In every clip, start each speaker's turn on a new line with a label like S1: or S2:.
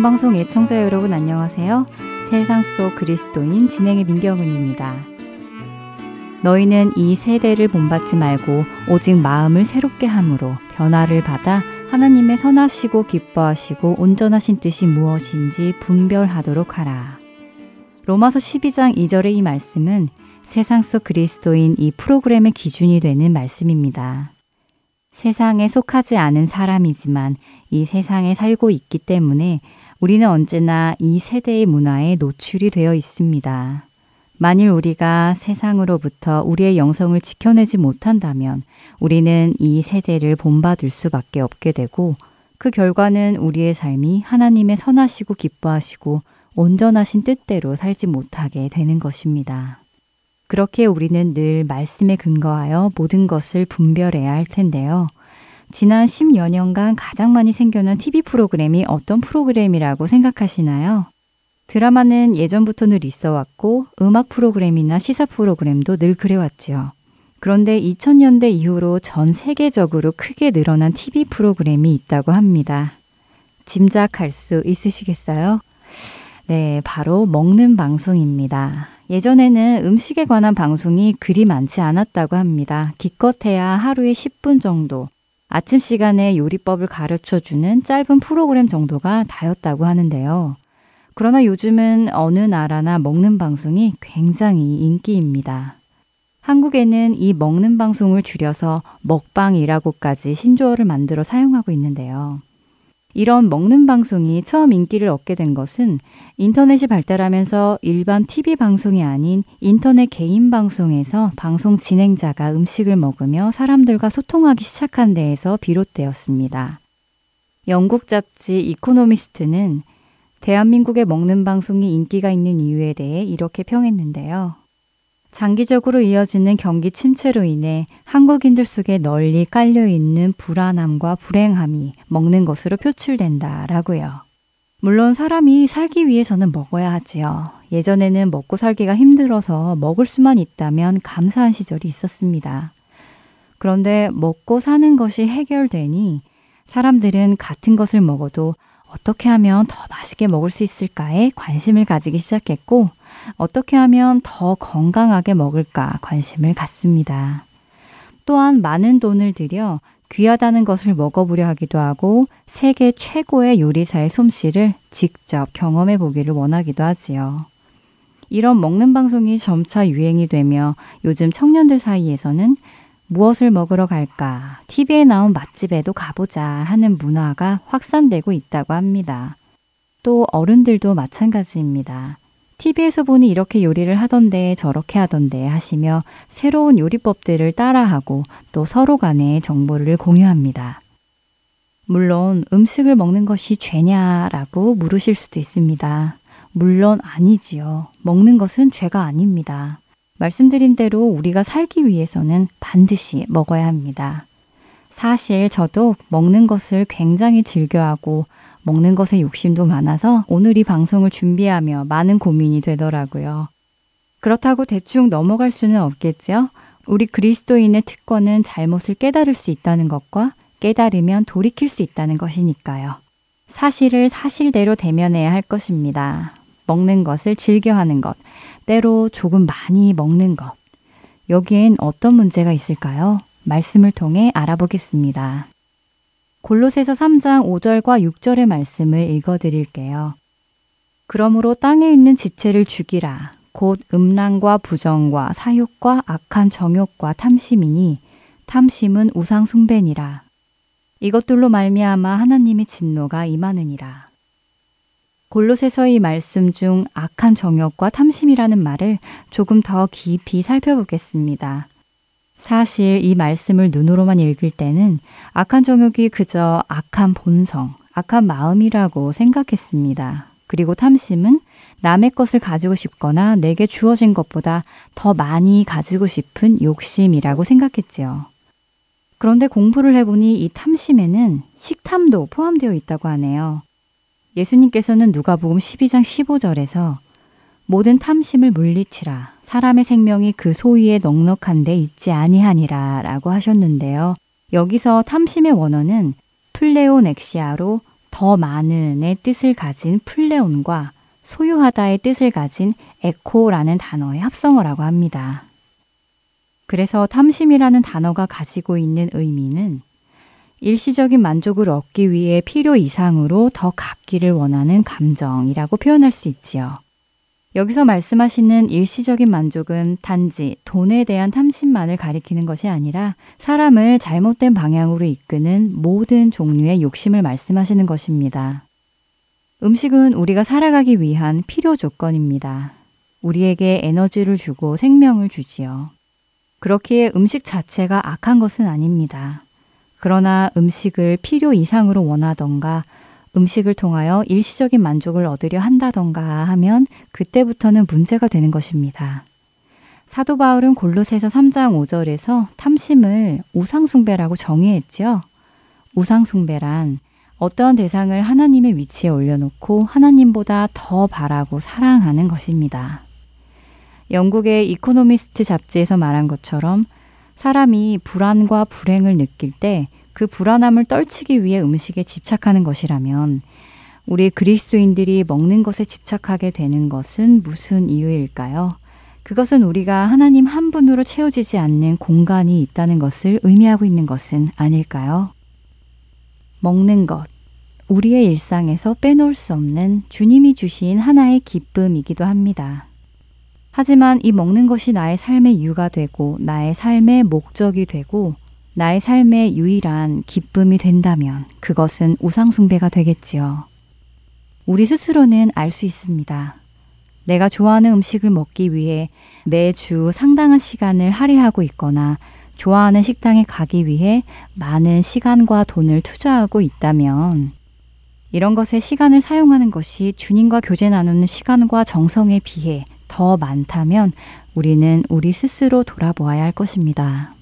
S1: 복음방송 애청자 여러분 안녕하세요. 세상 속 그리스도인 진행의 민경은입니다. 너희는 이 세대를 본받지 말고 오직 마음을 새롭게 함으로 변화를 받아 하나님의 선하시고 기뻐하시고 온전하신 뜻이 무엇인지 분별하도록 하라. 로마서 12장 2절의 이 말씀은 세상 속 그리스도인 이 프로그램의 기준이 되는 말씀입니다. 세상에 속하지 않은 사람이지만 이 세상에 살고 있기 때문에 우리는 언제나 이 세대의 문화에 노출이 되어 있습니다. 만일 우리가 세상으로부터 우리의 영성을 지켜내지 못한다면 우리는 이 세대를 본받을 수밖에 없게 되고 그 결과는 우리의 삶이 하나님의 선하시고 기뻐하시고 온전하신 뜻대로 살지 못하게 되는 것입니다. 그렇게 우리는 늘 말씀에 근거하여 모든 것을 분별해야 할 텐데요. 지난 10여 년간 가장 많이 생겨난 TV 프로그램이 어떤 프로그램이라고 생각하시나요? 드라마는 예전부터 늘 있어 왔고 음악 프로그램이나 시사 프로그램도 늘 그래왔지요. 그런데 2000년대 이후로 전 세계적으로 크게 늘어난 TV 프로그램이 있다고 합니다. 짐작할 수 있으시겠어요? 네, 바로 먹는 방송입니다. 예전에는 음식에 관한 방송이 그리 많지 않았다고 합니다. 기껏해야 하루에 10분 정도. 아침 시간에 요리법을 가르쳐 주는 짧은 프로그램 정도가 다였다고 하는데요. 그러나 요즘은 어느 나라나 먹는 방송이 굉장히 인기입니다. 한국에는 이 먹는 방송을 줄여서 먹방이라고까지 신조어를 만들어 사용하고 있는데요. 이런 먹는 방송이 처음 인기를 얻게 된 것은 인터넷이 발달하면서 일반 TV 방송이 아닌 인터넷 개인 방송에서 방송 진행자가 음식을 먹으며 사람들과 소통하기 시작한 데에서 비롯되었습니다. 영국 잡지 이코노미스트는 대한민국의 먹는 방송이 인기가 있는 이유에 대해 이렇게 평했는데요. 장기적으로 이어지는 경기 침체로 인해 한국인들 속에 널리 깔려 있는 불안함과 불행함이 먹는 것으로 표출된다라고요. 물론 사람이 살기 위해서는 먹어야 하지요. 예전에는 먹고 살기가 힘들어서 먹을 수만 있다면 감사한 시절이 있었습니다. 그런데 먹고 사는 것이 해결되니 사람들은 같은 것을 먹어도 어떻게 하면 더 맛있게 먹을 수 있을까에 관심을 가지기 시작했고 어떻게 하면 더 건강하게 먹을까 관심을 갖습니다. 또한 많은 돈을 들여 귀하다는 것을 먹어보려 하기도 하고 세계 최고의 요리사의 솜씨를 직접 경험해 보기를 원하기도 하지요. 이런 먹는 방송이 점차 유행이 되며 요즘 청년들 사이에서는 무엇을 먹으러 갈까? TV에 나온 맛집에도 가보자 하는 문화가 확산되고 있다고 합니다. 또 어른들도 마찬가지입니다. TV에서 보니 이렇게 요리를 하던데 저렇게 하던데 하시며 새로운 요리법들을 따라하고 또 서로 간에 정보를 공유합니다. 물론 음식을 먹는 것이 죄냐라고 물으실 수도 있습니다. 물론 아니지요. 먹는 것은 죄가 아닙니다. 말씀드린 대로 우리가 살기 위해서는 반드시 먹어야 합니다. 사실 저도 먹는 것을 굉장히 즐겨하고 먹는 것에 욕심도 많아서 오늘 이 방송을 준비하며 많은 고민이 되더라고요. 그렇다고 대충 넘어갈 수는 없겠죠? 우리 그리스도인의 특권은 잘못을 깨달을 수 있다는 것과 깨달으면 돌이킬 수 있다는 것이니까요. 사실을 사실대로 대면해야 할 것입니다. 먹는 것을 즐겨 하는 것, 때로 조금 많이 먹는 것. 여기엔 어떤 문제가 있을까요? 말씀을 통해 알아보겠습니다. 골로새서 3장 5절과 6절의 말씀을 읽어 드릴게요. 그러므로 땅에 있는 지체를 죽이라. 곧 음란과 부정과 사욕과 악한 정욕과 탐심이니 탐심은 우상 숭배니라. 이것들로 말미암아 하나님의 진노가 임하느니라. 골로새서 의 말씀 중 악한 정욕과 탐심이라는 말을 조금 더 깊이 살펴보겠습니다. 사실 이 말씀을 눈으로만 읽을 때는 악한 정욕이 그저 악한 본성, 악한 마음이라고 생각했습니다. 그리고 탐심은 남의 것을 가지고 싶거나 내게 주어진 것보다 더 많이 가지고 싶은 욕심이라고 생각했지요. 그런데 공부를 해보니 이 탐심에는 식탐도 포함되어 있다고 하네요. 예수님께서는 누가복음 12장 15절에서 모든 탐심을 물리치라 사람의 생명이 그 소위에 넉넉한데 있지 아니하니라 라고 하셨는데요. 여기서 탐심의 원어는 플레온 엑시아로 더 많은의 뜻을 가진 플레온과 소유하다의 뜻을 가진 에코라는 단어의 합성어라고 합니다. 그래서 탐심이라는 단어가 가지고 있는 의미는 일시적인 만족을 얻기 위해 필요 이상으로 더 갖기를 원하는 감정이라고 표현할 수 있지요. 여기서 말씀하시는 일시적인 만족은 단지 돈에 대한 탐심만을 가리키는 것이 아니라 사람을 잘못된 방향으로 이끄는 모든 종류의 욕심을 말씀하시는 것입니다. 음식은 우리가 살아가기 위한 필요 조건입니다. 우리에게 에너지를 주고 생명을 주지요. 그렇기에 음식 자체가 악한 것은 아닙니다. 그러나 음식을 필요 이상으로 원하던가 음식을 통하여 일시적인 만족을 얻으려 한다던가 하면 그때부터는 문제가 되는 것입니다. 사도 바울은 골로새서 3장 5절에서 탐심을 우상숭배라고 정의했지요. 우상숭배란 어떠한 대상을 하나님의 위치에 올려놓고 하나님보다 더 바라고 사랑하는 것입니다. 영국의 이코노미스트 잡지에서 말한 것처럼 사람이 불안과 불행을 느낄 때 그 불안함을 떨치기 위해 음식에 집착하는 것이라면 우리 그리스도인들이 먹는 것에 집착하게 되는 것은 무슨 이유일까요? 그것은 우리가 하나님 한 분으로 채워지지 않는 공간이 있다는 것을 의미하고 있는 것은 아닐까요? 먹는 것. 우리의 일상에서 빼놓을 수 없는 주님이 주신 하나의 기쁨이기도 합니다. 하지만 이 먹는 것이 나의 삶의 이유가 되고 나의 삶의 목적이 되고 나의 삶의 유일한 기쁨이 된다면 그것은 우상숭배가 되겠지요. 우리 스스로는 알 수 있습니다. 내가 좋아하는 음식을 먹기 위해 매주 상당한 시간을 할애하고 있거나 좋아하는 식당에 가기 위해 많은 시간과 돈을 투자하고 있다면 이런 것에 시간을 사용하는 것이 주님과 교제 나누는 시간과 정성에 비해 더 많다면 우리는 우리 스스로 돌아보아야 할 것입니다.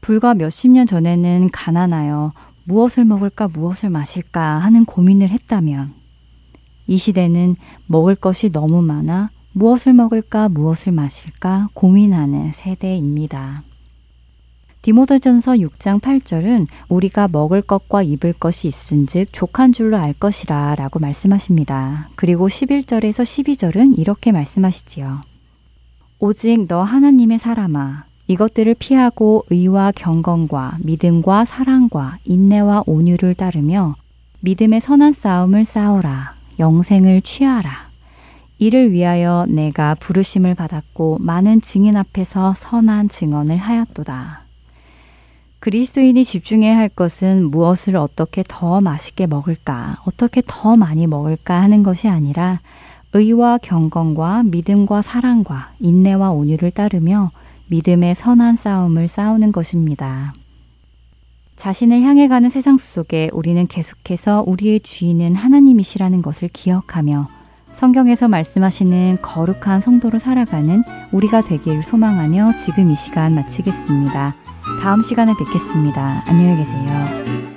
S1: 불과 몇십 년 전에는 가난하여 무엇을 먹을까 무엇을 마실까 하는 고민을 했다면 이 시대는 먹을 것이 너무 많아 무엇을 먹을까 무엇을 마실까 고민하는 세대입니다. 디모데전서 6장 8절은 우리가 먹을 것과 입을 것이 있은즉 족한 줄로 알 것이라 라고 말씀하십니다. 그리고 11절에서 12절은 이렇게 말씀하시지요. 오직 너 하나님의 사람아 이것들을 피하고 의와 경건과 믿음과 사랑과 인내와 온유를 따르며 믿음의 선한 싸움을 싸우라 영생을 취하라 이를 위하여 내가 부르심을 받았고 많은 증인 앞에서 선한 증언을 하였도다. 그리스도인이 집중해야 할 것은 무엇을 어떻게 더 맛있게 먹을까, 어떻게 더 많이 먹을까 하는 것이 아니라 의와 경건과 믿음과 사랑과 인내와 온유를 따르며 믿음의 선한 싸움을 싸우는 것입니다. 자신을 향해 가는 세상 속에 우리는 계속해서 우리의 주인은 하나님이시라는 것을 기억하며 성경에서 말씀하시는 거룩한 성도로 살아가는 우리가 되길 소망하며 지금 이 시간 마치겠습니다. 다음 시간에 뵙겠습니다. 안녕히 계세요.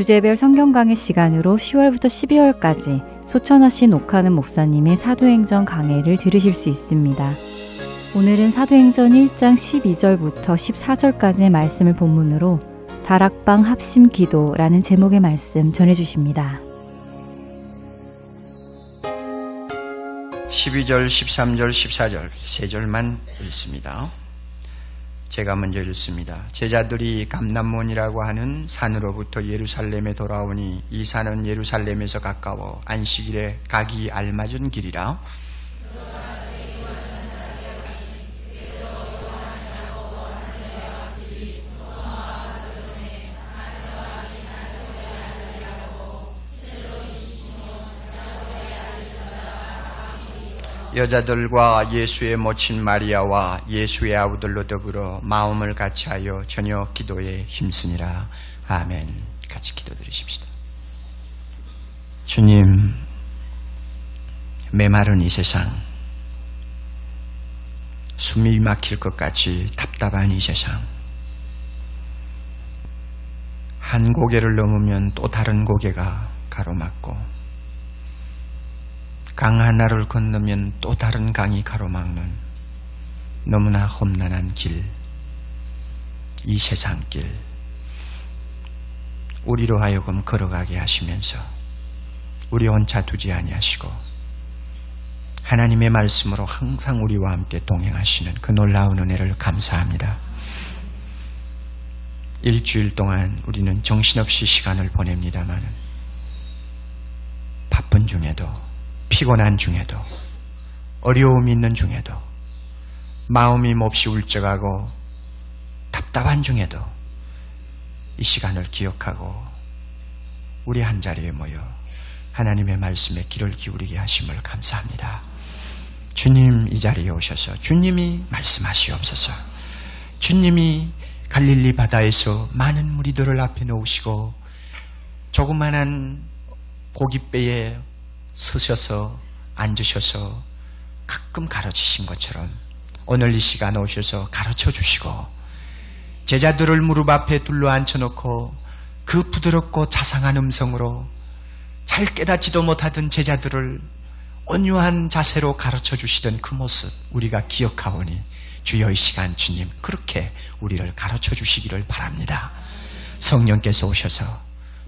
S1: 주제별 성경 강의 시간으로 10월부터 12월까지 소천하시 녹하는 목사님의 사도행전 강해를 들으실 수 있습니다. 오늘은 사도행전 1장 12절부터 14절까지의 말씀을 본문으로 다락방 합심 기도라는 제목의 말씀 전해 주십니다.
S2: 12절, 13절, 14절 세 절만 읽습니다. 제가 먼저 읽습니다. 제자들이 감남몬이라고 하는 산으로부터 예루살렘에 돌아오니 이 산은 예루살렘에서 가까워 안식일에 가기 알맞은 길이라 여자들과 예수의 모친 마리아와 예수의 아우들로 더불어 마음을 같이하여 저녁 기도에 힘쓰니라. 아멘. 같이 기도드리십시다. 주님, 메마른 이 세상, 숨이 막힐 것 같이 답답한 이 세상, 한 고개를 넘으면 또 다른 고개가 가로막고 강 하나를 건너면 또 다른 강이 가로막는 너무나 험난한 길, 이 세상 길, 우리로 하여금 걸어가게 하시면서 우리 혼자 두지 아니하시고 하나님의 말씀으로 항상 우리와 함께 동행하시는 그 놀라운 은혜를 감사합니다. 일주일 동안 우리는 정신없이 시간을 보냅니다만 바쁜 중에도 피곤한 중에도 어려움이 있는 중에도 마음이 몹시 울적하고 답답한 중에도 이 시간을 기억하고 우리 한 자리에 모여 하나님의 말씀에 귀를 기울이게 하심을 감사합니다. 주님 이 자리에 오셔서 주님이 말씀하시옵소서. 주님이 갈릴리 바다에서 많은 무리들을 앞에 놓으시고 조그만한 고깃배에 서셔서 앉으셔서 가끔 가르치신 것처럼 오늘 이 시간 오셔서 가르쳐 주시고 제자들을 무릎 앞에 둘러 앉혀놓고 그 부드럽고 자상한 음성으로 잘 깨닫지도 못하던 제자들을 온유한 자세로 가르쳐 주시던 그 모습 우리가 기억하오니 주여 이 시간 주님 그렇게 우리를 가르쳐 주시기를 바랍니다. 성령께서 오셔서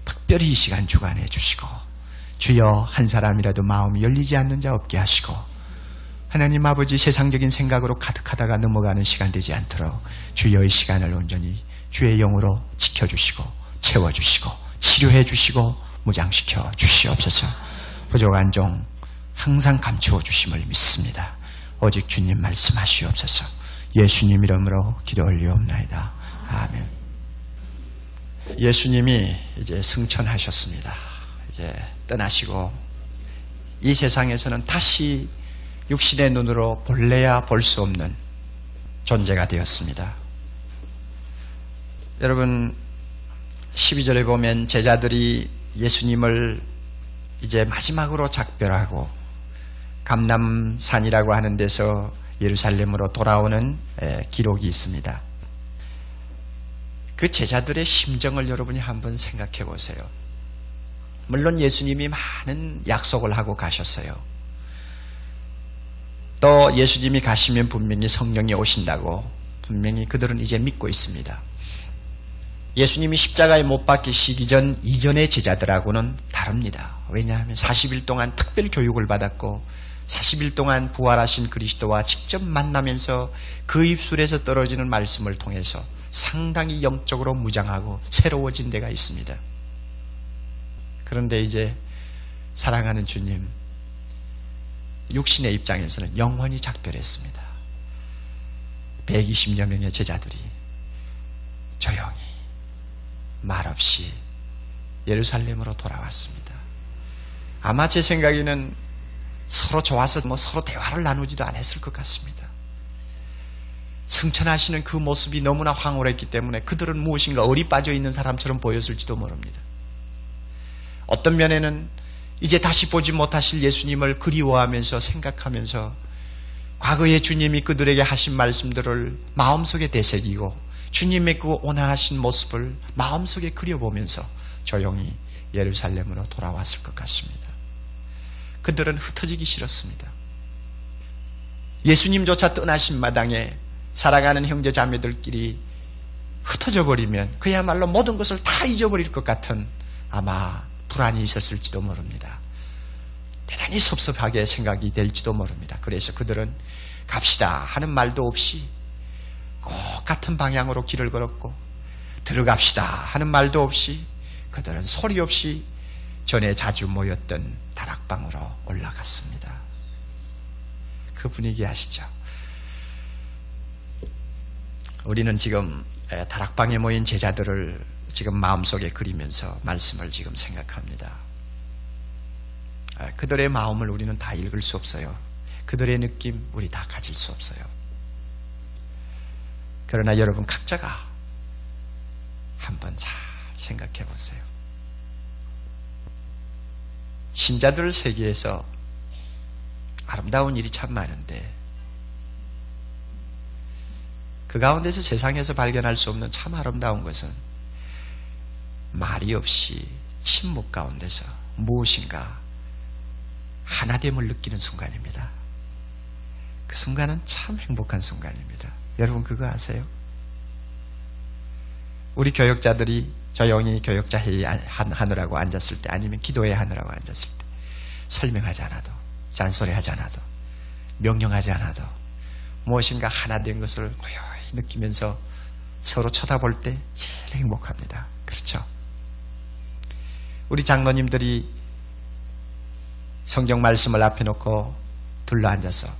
S2: 특별히 이 시간 주관해 주시고 주여 한 사람이라도 마음이 열리지 않는 자 없게 하시고 하나님 아버지 세상적인 생각으로 가득하다가 넘어가는 시간 되지 않도록 주여의 시간을 온전히 주의 영으로 지켜주시고 채워주시고 치료해 주시고 무장시켜 주시옵소서 부족한 종 항상 감추어 주심을 믿습니다. 오직 주님 말씀하시옵소서 예수님 이름으로 기도 올리옵나이다. 아멘 예수님이 이제 승천하셨습니다. 이제 떠나시고 이 세상에서는 다시 육신의 눈으로 볼래야 볼 수 없는 존재가 되었습니다. 여러분 12절에 보면 제자들이 예수님을 이제 마지막으로 작별하고 감남산이라고 하는 데서 예루살렘으로 돌아오는 기록이 있습니다. 그 제자들의 심정을 여러분이 한번 생각해 보세요. 물론 예수님이 많은 약속을 하고 가셨어요. 또 예수님이 가시면 분명히 성령이 오신다고 분명히 그들은 이제 믿고 있습니다. 예수님이 십자가에 못 박히시기 전 이전의 제자들하고는 다릅니다. 왜냐하면 40일 동안 특별 교육을 받았고 40일 동안 부활하신 그리스도와 직접 만나면서 그 입술에서 떨어지는 말씀을 통해서 상당히 영적으로 무장하고 새로워진 데가 있습니다. 그런데 이제 사랑하는 주님, 육신의 입장에서는 영원히 작별했습니다. 120여 명의 제자들이 조용히 말없이 예루살렘으로 돌아왔습니다. 아마 제 생각에는 서로 좋아서 뭐 서로 대화를 나누지도 않았을 것 같습니다. 승천하시는 그 모습이 너무나 황홀했기 때문에 그들은 무엇인가 어리 빠져 있는 사람처럼 보였을지도 모릅니다. 어떤 면에는 이제 다시 보지 못하실 예수님을 그리워하면서 생각하면서 과거에 주님이 그들에게 하신 말씀들을 마음속에 되새기고 주님의 그 온화하신 모습을 마음속에 그려보면서 조용히 예루살렘으로 돌아왔을 것 같습니다. 그들은 흩어지기 싫었습니다. 예수님조차 떠나신 마당에 살아가는 형제 자매들끼리 흩어져 버리면 그야말로 모든 것을 다 잊어버릴 것 같은 아마 불안이 있었을지도 모릅니다. 대단히 섭섭하게 생각이 될지도 모릅니다. 그래서 그들은 갑시다 하는 말도 없이 꼭 같은 방향으로 길을 걸었고 들어갑시다 하는 말도 없이 그들은 소리 없이 전에 자주 모였던 다락방으로 올라갔습니다. 그 분위기 아시죠? 우리는 지금 다락방에 모인 제자들을 지금 마음속에 그리면서 말씀을 지금 생각합니다. 그들의 마음을 우리는 다 읽을 수 없어요. 그들의 느낌 우리 다 가질 수 없어요. 그러나 여러분 각자가 한번 잘 생각해 보세요. 신자들 세계에서 아름다운 일이 참 많은데 그 가운데서 세상에서 발견할 수 없는 참 아름다운 것은 말이 없이 침묵 가운데서 무엇인가 하나됨을 느끼는 순간입니다. 그 순간은 참 행복한 순간입니다. 여러분 그거 아세요? 우리 교역자들이 조용히 교역자 하느라고 앉았을 때 아니면 기도회 하느라고 앉았을 때 설명하지 않아도 잔소리하지 않아도 명령하지 않아도 무엇인가 하나 된 것을 고요히 느끼면서 서로 쳐다볼 때 제일 행복합니다. 그렇죠? 우리 장로님들이 성경 말씀을 앞에 놓고 둘러앉아서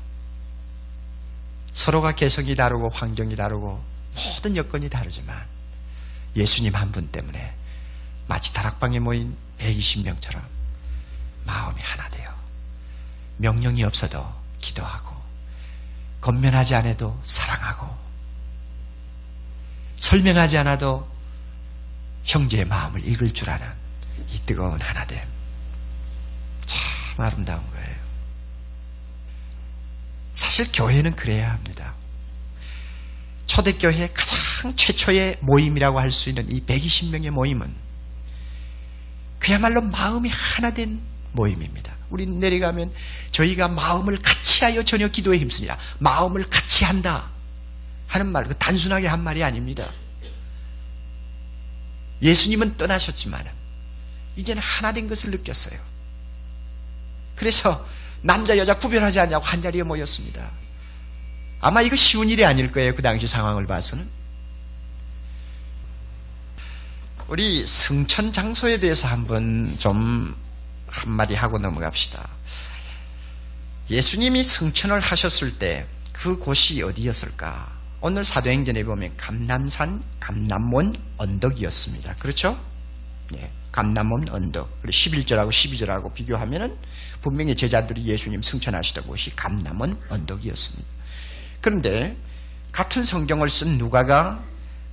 S2: 서로가 개성이 다르고 환경이 다르고 모든 여건이 다르지만 예수님 한 분 때문에 마치 다락방에 모인 120명처럼 마음이 하나 되어 명령이 없어도 기도하고 건면하지 않아도 사랑하고 설명하지 않아도 형제의 마음을 읽을 줄 아는 이 뜨거운 하나됨 참 아름다운 거예요. 사실 교회는 그래야 합니다. 초대교회 가장 최초의 모임이라고 할 수 있는 이 120명의 모임은 그야말로 마음이 하나 된 모임입니다. 우리 내려가면 저희가 마음을 같이 하여 저녁 기도에 힘쓰니라. 마음을 같이 한다. 하는 말, 그 단순하게 한 말이 아닙니다. 예수님은 떠나셨지만, 이제는 하나 된 것을 느꼈어요. 그래서 남자, 여자 구별하지 않냐고 한 자리에 모였습니다. 아마 이거 쉬운 일이 아닐 거예요. 그 당시 상황을 봐서는. 우리 승천 장소에 대해서 한번 좀 한마디 하고 넘어갑시다. 예수님이 승천을 하셨을 때 그 곳이 어디였을까? 오늘 사도행전에 보면 감남산, 감남원 언덕이었습니다. 그렇죠? 예, 감남원 언덕. 그리고 11절하고 12절하고 비교하면은 분명히 제자들이 예수님 승천하시던 곳이 감남원 언덕이었습니다. 그런데 같은 성경을 쓴 누가가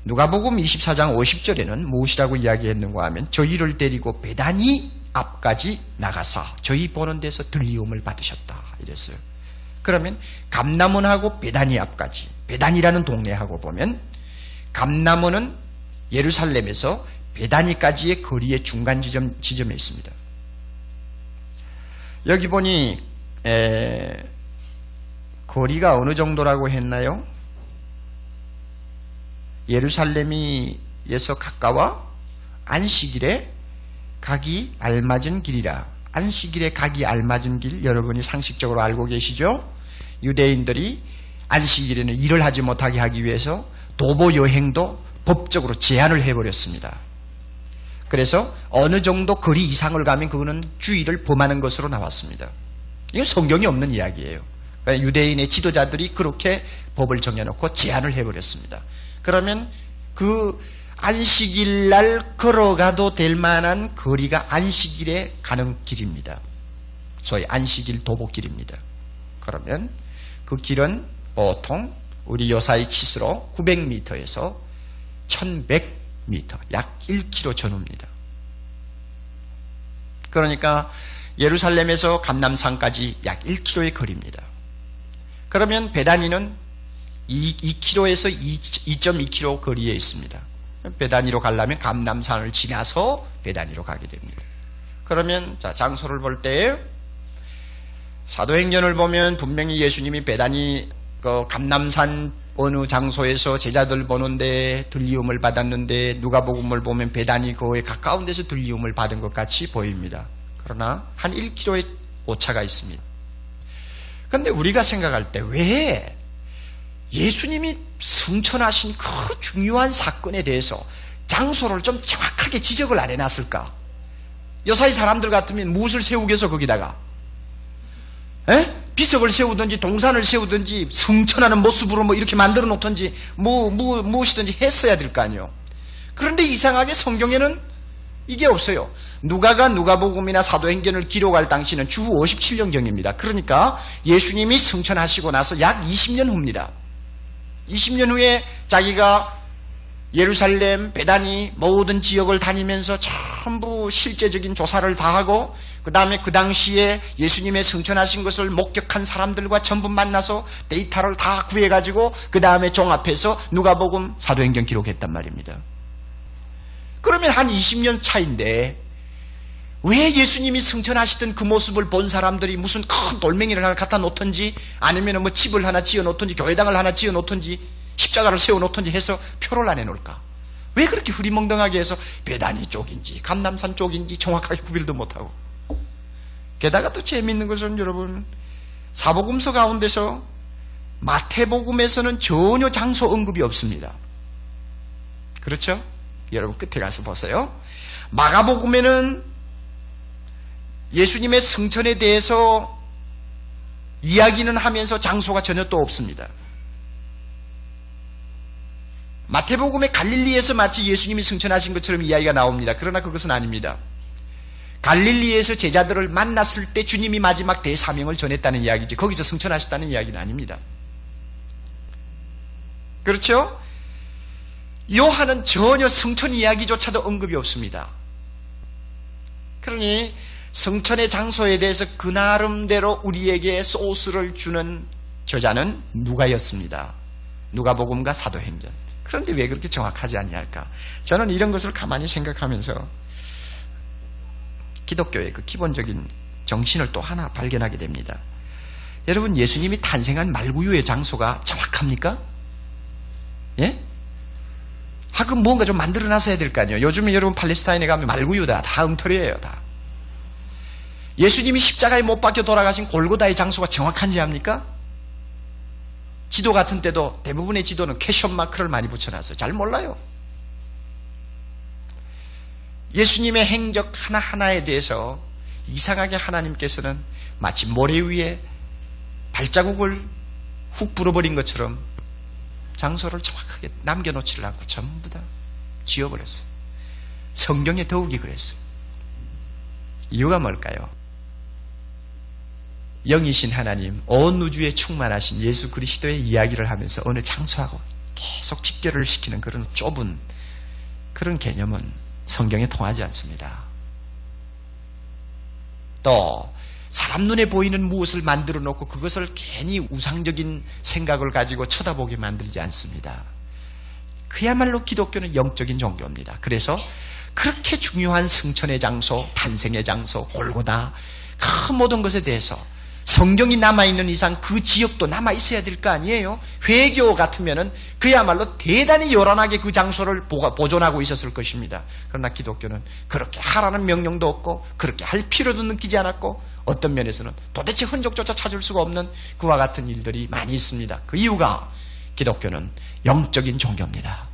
S2: 누가복음 24장 50절에는 무엇이라고 이야기했는가 하면 저희를 데리고 배단이 앞까지 나가서 저희 보는 데서 들리움을 받으셨다 이랬어요. 그러면 감나문하고 베다니 앞까지 베단이라는 동네하고 보면 감나문은 예루살렘에서 베다니까지의 거리의 중간 지점, 지점에 있습니다. 여기 보니 에, 거리가 어느 정도라고 했나요? 예루살렘이에서 가까워 안식일에 가기 알맞은 길이라. 안식일에 가기 알맞은 길 여러분이 상식적으로 알고 계시죠? 유대인들이 안식일에는 일을 하지 못하게 하기 위해서 도보 여행도 법적으로 제한을 해버렸습니다. 그래서 어느 정도 거리 이상을 가면 그거는 주의를 범하는 것으로 나왔습니다. 이건 성경이 없는 이야기예요. 그러니까 유대인의 지도자들이 그렇게 법을 정해놓고 제한을 해버렸습니다. 그러면 그 안식일 날 걸어가도 될 만한 거리가 안식일에 가는 길입니다. 소위 안식일 도보길입니다. 그러면 그 길은 보통 우리 요사이 치수로 900m에서 1100m, 약 1km 전후입니다. 그러니까 예루살렘에서 감남산까지 약 1km의 거리입니다. 그러면 2, 2km에서 2.2km 거리에 있습니다. 베다니로 가려면 감남산을 지나서 베다니로 가게 됩니다. 그러면 자 장소를 볼때 사도행전을 보면 분명히 예수님이 베다니 그 감남산 어느 장소에서 제자들 보는데 들리움을 받았는데 누가복음을 보면 베다니 거에 가까운 데서 들리움을 받은 것 같이 보입니다. 그러나 한 1km의 오차가 있습니다. 그런데 우리가 생각할 때 왜 예수님이 승천하신 그 중요한 사건에 대해서 장소를 좀 정확하게 지적을 안 해놨을까? 여사의 사람들 같으면 무엇을 세우겠어 거기다가? 에? 비석을 세우든지 동산을 세우든지 승천하는 모습으로 뭐 이렇게 만들어 놓든지 뭐, 뭐, 무엇이든지 했어야 될 거 아니에요. 그런데 이상하게 성경에는 이게 없어요. 누가가 누가복음이나 사도행전을 기록할 당시는 주 57년경입니다. 그러니까 예수님이 승천하시고 나서 약 20년 후입니다. 20년 후에 자기가 예루살렘, 베다니 모든 지역을 다니면서 전부 실제적인 조사를 다 하고 그 다음에 그 당시에 예수님의 승천하신 것을 목격한 사람들과 전부 만나서 데이터를 다 구해가지고 그 다음에 종합해서 누가복음 사도행전 기록했단 말입니다. 그러면 한 20년 차인데 왜 예수님이 승천하시던 그 모습을 본 사람들이 무슨 큰 돌멩이를 하나 갖다 놓던지 아니면 뭐 집을 하나 지어 놓던지 교회당을 하나 지어 놓던지 십자가를 세워 놓던지 해서 표를 안 해놓을까? 왜 그렇게 흐리멍덩하게 해서 배단이 쪽인지 감남산 쪽인지 정확하게 구별도 못하고 게다가 또 재미있는 것은 여러분 사복음서 가운데서 마태복음에서는 전혀 장소 언급이 없습니다. 그렇죠? 여러분 끝에 가서 보세요. 마가복음에는 예수님의 승천에 대해서 이야기는 하면서 장소가 전혀 또 없습니다. 마태복음의 갈릴리에서 마치 예수님이 승천하신 것처럼 이야기가 나옵니다. 그러나 그것은 아닙니다. 갈릴리에서 제자들을 만났을 때 주님이 마지막 대사명을 전했다는 이야기지 거기서 승천하셨다는 이야기는 아닙니다. 그렇죠? 요한은 전혀 승천 이야기조차도 언급이 없습니다. 그러니 성천의 장소에 대해서 그 나름대로 우리에게 소스를 주는 저자는 누가였습니다. 누가복음과 사도행전. 그런데 왜 그렇게 정확하지 않냐할까? 저는 이런 것을 가만히 생각하면서 기독교의 그 기본적인 정신을 또 하나 발견하게 됩니다. 여러분 예수님이 탄생한 말구유의 장소가 정확합니까? 예? 하금 뭔가 좀 만들어 놨어야 될 거 아니에요. 요즘에 여러분 팔레스타인에 가면 말구유다. 다 엉터리예요. 다. 예수님이 십자가에 못 박혀 돌아가신 골고다의 장소가 정확한지 압니까? 지도 같은 때도 대부분의 지도는 캐션 마크를 많이 붙여놨어요. 잘 몰라요. 예수님의 행적 하나하나에 대해서 이상하게 하나님께서는 마치 모래 위에 발자국을 훅 불어버린 것처럼 장소를 정확하게 남겨놓지를 않고 전부 다 지워버렸어요. 성경에 더욱이 그랬어요. 이유가 뭘까요? 영이신 하나님, 온 우주에 충만하신 예수 그리스도의 이야기를 하면서 어느 장소하고 계속 직결을 시키는 그런 좁은 그런 개념은 성경에 통하지 않습니다. 또 사람 눈에 보이는 무엇을 만들어 놓고 그것을 괜히 우상적인 생각을 가지고 쳐다보게 만들지 않습니다. 그야말로 기독교는 영적인 종교입니다. 그래서 그렇게 중요한 승천의 장소, 탄생의 장소, 골고다 그 모든 것에 대해서 성경이 남아있는 이상 그 지역도 남아있어야 될 거 아니에요? 회교 같으면은 그야말로 대단히 요란하게 그 장소를 보존하고 있었을 것입니다. 그러나 기독교는 그렇게 하라는 명령도 없고 그렇게 할 필요도 느끼지 않았고 어떤 면에서는 도대체 흔적조차 찾을 수가 없는 그와 같은 일들이 많이 있습니다. 그 이유가 기독교는 영적인 종교입니다.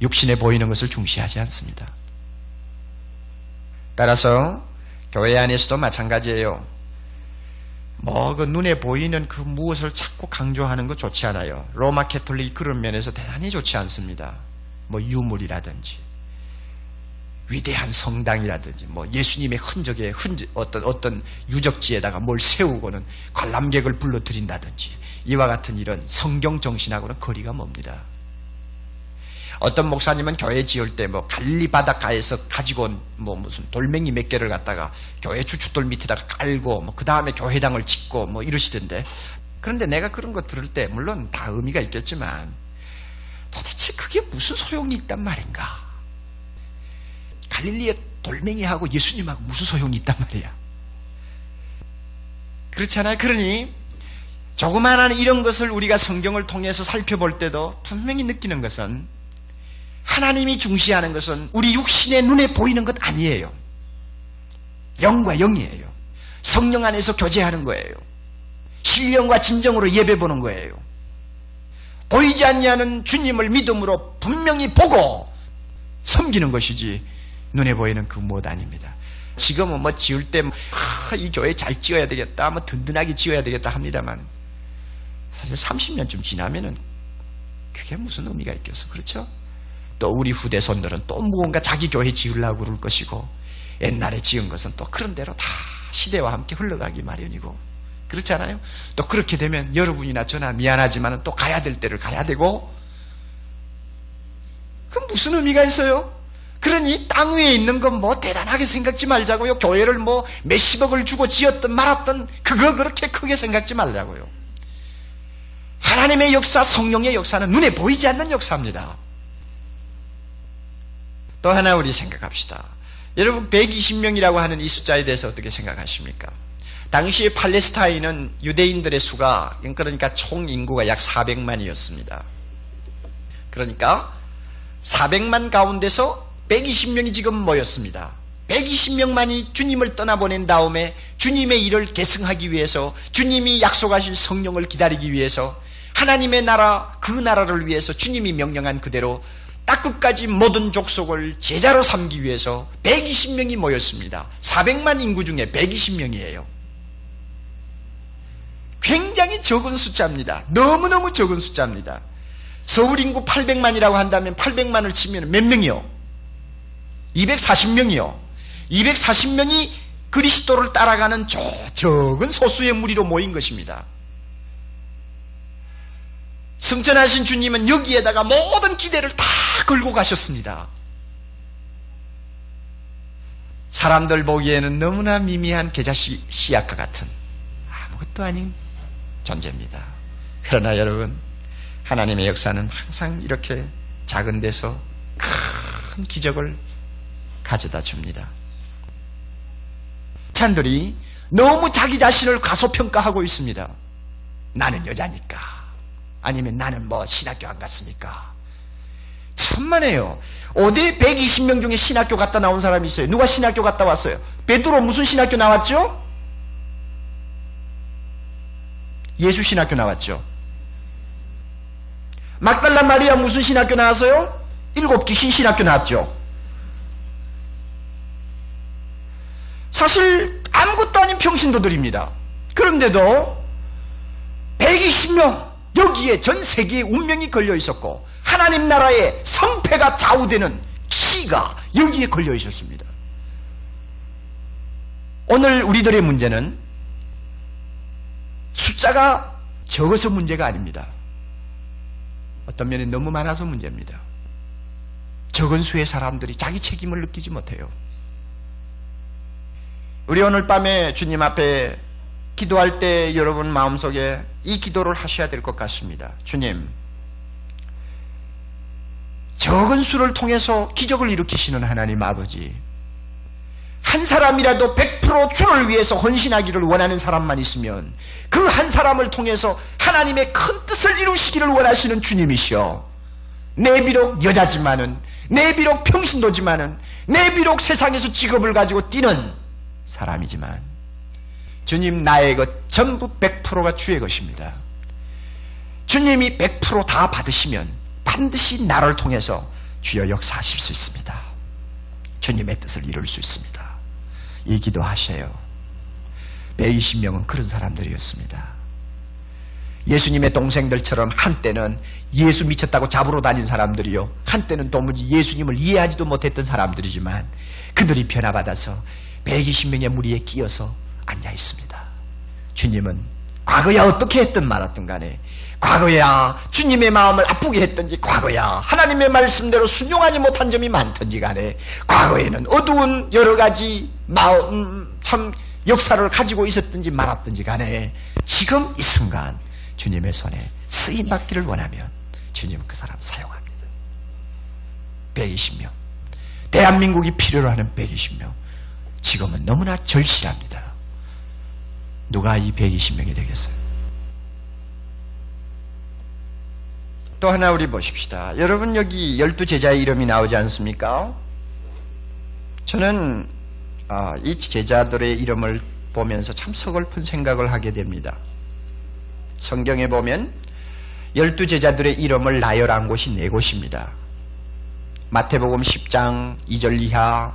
S2: 육신에 보이는 것을 중시하지 않습니다. 따라서 교회 안에서도 마찬가지예요. 뭐, 그 눈에 보이는 그 무엇을 자꾸 강조하는 거 좋지 않아요. 로마 캐톨릭 그런 면에서 대단히 좋지 않습니다. 뭐, 유물이라든지, 위대한 성당이라든지, 뭐, 예수님의 흔적에, 흔적, 어떤, 어떤 유적지에다가 뭘 세우고는 관람객을 불러들인다든지, 이와 같은 이런 성경 정신하고는 거리가 멉니다. 어떤 목사님은 교회 지을 때 뭐 갈릴리 바닷가에서 가지고 온 뭐 무슨 돌멩이 몇 개를 갖다가 교회 주춧돌 밑에다가 깔고 뭐 그 다음에 교회당을 짓고 뭐 이러시던데 그런데 내가 그런 거 들을 때 물론 다 의미가 있겠지만 도대체 그게 무슨 소용이 있단 말인가? 갈릴리의 돌멩이하고 예수님하고 무슨 소용이 있단 말이야? 그렇잖아요. 그러니 조그마한 이런 것을 우리가 성경을 통해서 살펴볼 때도 분명히 느끼는 것은 하나님이 중시하는 것은 우리 육신의 눈에 보이는 것 아니에요. 영과 영이에요. 성령 안에서 교제하는 거예요. 신령과 진정으로 예배 보는 거예요. 보이지 않냐는 주님을 믿음으로 분명히 보고 섬기는 것이지 눈에 보이는 그 무엇 아닙니다. 지금은 뭐 지을 때, 아, 이 교회 잘 지어야 되겠다, 뭐 든든하게 지어야 되겠다 합니다만, 사실 30년쯤 지나면은 그게 무슨 의미가 있겠어. 그렇죠? 또 우리 후대손들은 또 무언가 자기 교회 지으려고 그럴 것이고, 옛날에 지은 것은 또 그런 대로 다 시대와 함께 흘러가기 마련이고, 그렇잖아요? 또 그렇게 되면 여러분이나 저나 미안하지만 또 가야 될 때를 가야 되고, 그럼 무슨 의미가 있어요? 그러니 땅 위에 있는 건 뭐 대단하게 생각지 말자고요. 교회를 뭐 몇십억을 주고 지었든 말았든 그거 그렇게 크게 생각지 말자고요. 하나님의 역사, 성령의 역사는 눈에 보이지 않는 역사입니다. 또 하나 우리 생각합시다. 여러분 120명이라고 하는 이 숫자에 대해서 어떻게 생각하십니까? 당시 팔레스타인은 유대인들의 수가 그러니까 총 인구가 약 400만이었습니다. 그러니까 400만 가운데서 120명이 지금 모였습니다. 120명만이 주님을 떠나보낸 다음에 주님의 일을 계승하기 위해서 주님이 약속하신 성령을 기다리기 위해서 하나님의 나라 그 나라를 위해서 주님이 명령한 그대로 딱 끝까지 모든 족속을 제자로 삼기 위해서 120명이 모였습니다. 400만 인구 중에 120명이에요. 굉장히 적은 숫자입니다. 너무너무 적은 숫자입니다. 서울 인구 800만이라고 한다면 800만을 치면 몇 명이요? 240명이요. 240명이 그리스도를 따라가는 저 적은 소수의 무리로 모인 것입니다. 승천하신 주님은 여기에다가 모든 기대를 다 걸고 가셨습니다. 사람들 보기에는 너무나 미미한 계자씨 씨앗과 같은 아무것도 아닌 존재입니다. 그러나 여러분, 하나님의 역사는 항상 이렇게 작은 데서 큰 기적을 가져다 줍니다. 찬들이 너무 자기 자신을 과소평가하고 있습니다. 나는 여자니까. 아니면 나는 뭐 신학교 안 갔으니까. 천만에요. 어디 120명 중에 신학교 갔다 나온 사람이 있어요. 누가 신학교 갔다 왔어요? 베드로 무슨 신학교 나왔죠? 예수 신학교 나왔죠. 막달라 마리아 무슨 신학교 나왔어요? 일곱 귀신 신학교 나왔죠. 사실 아무것도 아닌 평신도들입니다. 그런데도 120명 여기에 전 세계의 운명이 걸려 있었고 하나님 나라의 성패가 좌우되는 키가 여기에 걸려 있었습니다. 오늘 우리들의 문제는 숫자가 적어서 문제가 아닙니다. 어떤 면에 너무 많아서 문제입니다. 적은 수의 사람들이 자기 책임을 느끼지 못해요. 우리 오늘 밤에 주님 앞에 기도할 때 여러분 마음속에 이 기도를 하셔야 될 것 같습니다. 주님, 적은 수를 통해서 기적을 일으키시는 하나님 아버지, 한 사람이라도 100% 주를 위해서 헌신하기를 원하는 사람만 있으면 그 한 사람을 통해서 하나님의 큰 뜻을 이루시기를 원하시는 주님이시여. 내 비록 여자지만은, 내 비록 평신도지만은, 내 비록 세상에서 직업을 가지고 뛰는 사람이지만, 주님 나의 것 전부 100%가 주의 것입니다. 주님이 100%다 받으시면 반드시 나를 통해서 주여 역사하실 수 있습니다. 주님의 뜻을 이룰 수 있습니다. 이 기도하셔요. 120명은 그런 사람들이었습니다. 예수님의 동생들처럼 한때는 예수 미쳤다고 잡으러 다닌 사람들이요. 한때는 도무지 예수님을 이해하지도 못했던 사람들이지만 그들이 변화받아서 120명의 무리에 끼어서 앉아 있습니다. 주님은 과거야 어떻게 했든 말았든 간에 과거야 주님의 마음을 아프게 했든지 과거야 하나님의 말씀대로 순종하지 못한 점이 많든지 간에 과거에는 어두운 여러 가지 마음 참 역사를 가지고 있었든지 말았든지 간에 지금 이 순간 주님의 손에 쓰임 받기를 원하면 주님은 그 사람 사용합니다. 120명. 대한민국이 필요로 하는 120명. 지금은 너무나 절실합니다. 누가 이 120명이 되겠어요? 또 하나 우리 보십시다. 여러분 여기 열두 제자의 이름이 나오지 않습니까? 저는 아, 이 제자들의 이름을 보면서 참 서글픈 생각을 하게 됩니다. 성경에 보면 열두 제자들의 이름을 나열한 곳이 네 곳입니다. 마태복음 10장 2절 이하,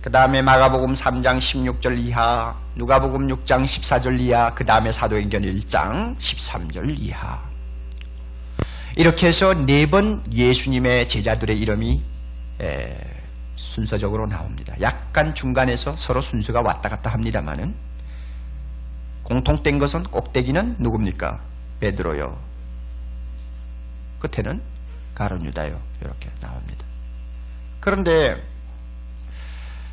S2: 그 다음에 마가복음 3장 16절 이하, 누가복음 6장 14절 이하, 그 다음에 사도행전 1장 13절 이하. 이렇게 해서 네 번 예수님의 제자들의 이름이 에, 순서적으로 나옵니다. 약간 중간에서 서로 순서가 왔다 갔다 합니다만은 공통된 것은 꼭대기는 누굽니까? 베드로요. 끝에는 가론유다요. 이렇게 나옵니다. 그런데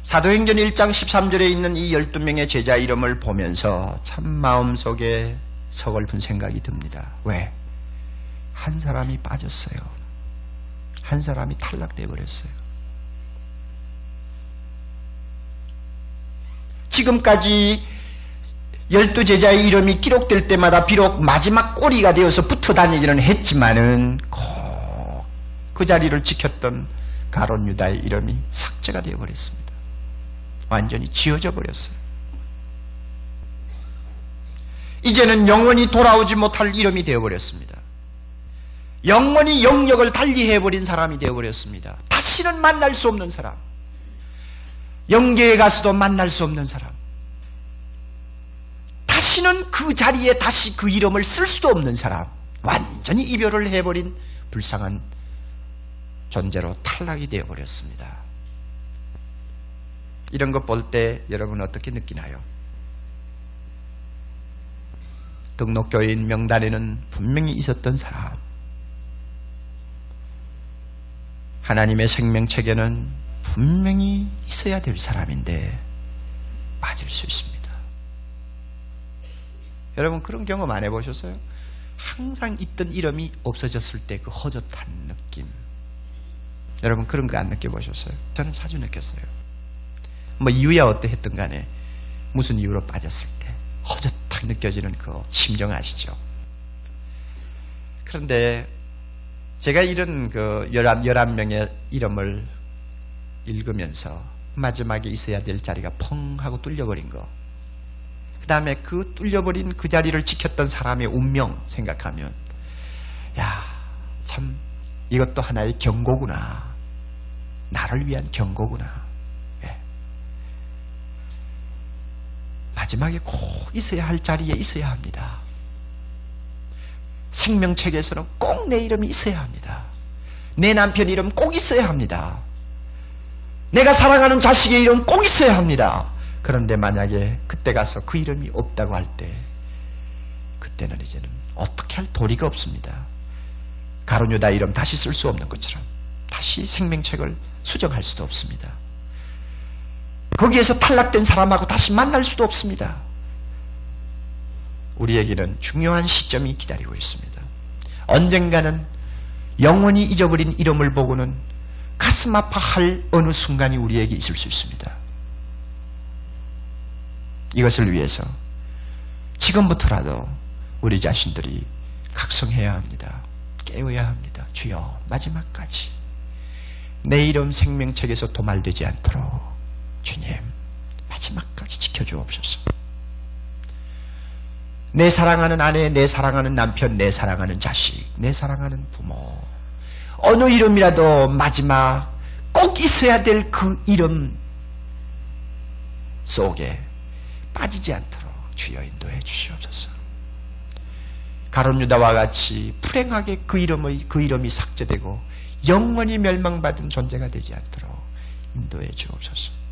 S2: 사도행전 1장 13절에 있는 이 12명의 제자 이름을 보면서 참 마음속에 서글픈 생각이 듭니다. 왜? 한 사람이 빠졌어요. 한 사람이 탈락돼 버렸어요. 지금까지 열두 제자의 이름이 기록될 때마다 비록 마지막 꼬리가 되어서 붙어 다니기는 했지만은 꼭 그 자리를 지켰던 가론 유다의 이름이 삭제가 되어 버렸습니다. 완전히 지워져 버렸어요. 이제는 영원히 돌아오지 못할 이름이 되어 버렸습니다. 영원히 영역을 달리해 버린 사람이 되어 버렸습니다. 다시는 만날 수 없는 사람. 영계에 가서도 만날 수 없는 사람. 다시는 그 자리에 다시 그 이름을 쓸 수도 없는 사람. 완전히 이별을 해버린 불쌍한 존재로 탈락이 되어버렸습니다. 이런 것볼때 여러분 어떻게 느끼나요? 등록교인 명단에는 분명히 있었던 사람. 하나님의 생명책에는 분명히 있어야 될 사람인데 빠질 수 있습니다. 여러분 그런 경험 안 해보셨어요? 항상 있던 이름이 없어졌을 때 그 허젓한 느낌. 여러분 그런 거 안 느껴보셨어요? 저는 자주 느꼈어요. 뭐 이유야 어떠했든 간에 무슨 이유로 빠졌을 때 허젓하게 느껴지는 그 심정 아시죠? 그런데 제가 이런 그 열한, 열한 명의 이름을 읽으면서 마지막에 있어야 될 자리가 펑 하고 뚫려버린 거. 그 다음에 그 뚫려버린 그 자리를 지켰던 사람의 운명 생각하면, 야, 참, 이것도 하나의 경고구나. 나를 위한 경고구나. 예. 마지막에 꼭 있어야 할 자리에 있어야 합니다. 생명책에서는 꼭 내 이름이 있어야 합니다. 내 남편 이름 꼭 있어야 합니다. 내가 사랑하는 자식의 이름 꼭 있어야 합니다. 그런데 만약에 그때 가서 그 이름이 없다고 할 때, 그때는 이제는 어떻게 할 도리가 없습니다. 가론유다 이름 다시 쓸 수 없는 것처럼 다시 생명책을 수정할 수도 없습니다. 거기에서 탈락된 사람하고 다시 만날 수도 없습니다. 우리에게는 중요한 시점이 기다리고 있습니다. 언젠가는 영원히 잊어버린 이름을 보고는 가슴 아파할 어느 순간이 우리에게 있을 수 있습니다. 이것을 위해서 지금부터라도 우리 자신들이 각성해야 합니다. 깨워야 합니다. 주여 마지막까지 내 이름 생명책에서 도말되지 않도록 주님 마지막까지 지켜주옵소서. 내 사랑하는 아내, 내 사랑하는 남편, 내 사랑하는 자식, 내 사랑하는 부모 어느 이름이라도 마지막 꼭 있어야 될 그 이름 속에 빠지지 않도록 주여 인도해 주시옵소서. 가론유다와 같이 불행하게 그 이름의 그 이름이 삭제되고 영원히 멸망받은 존재가 되지 않도록 인도해 주옵소서.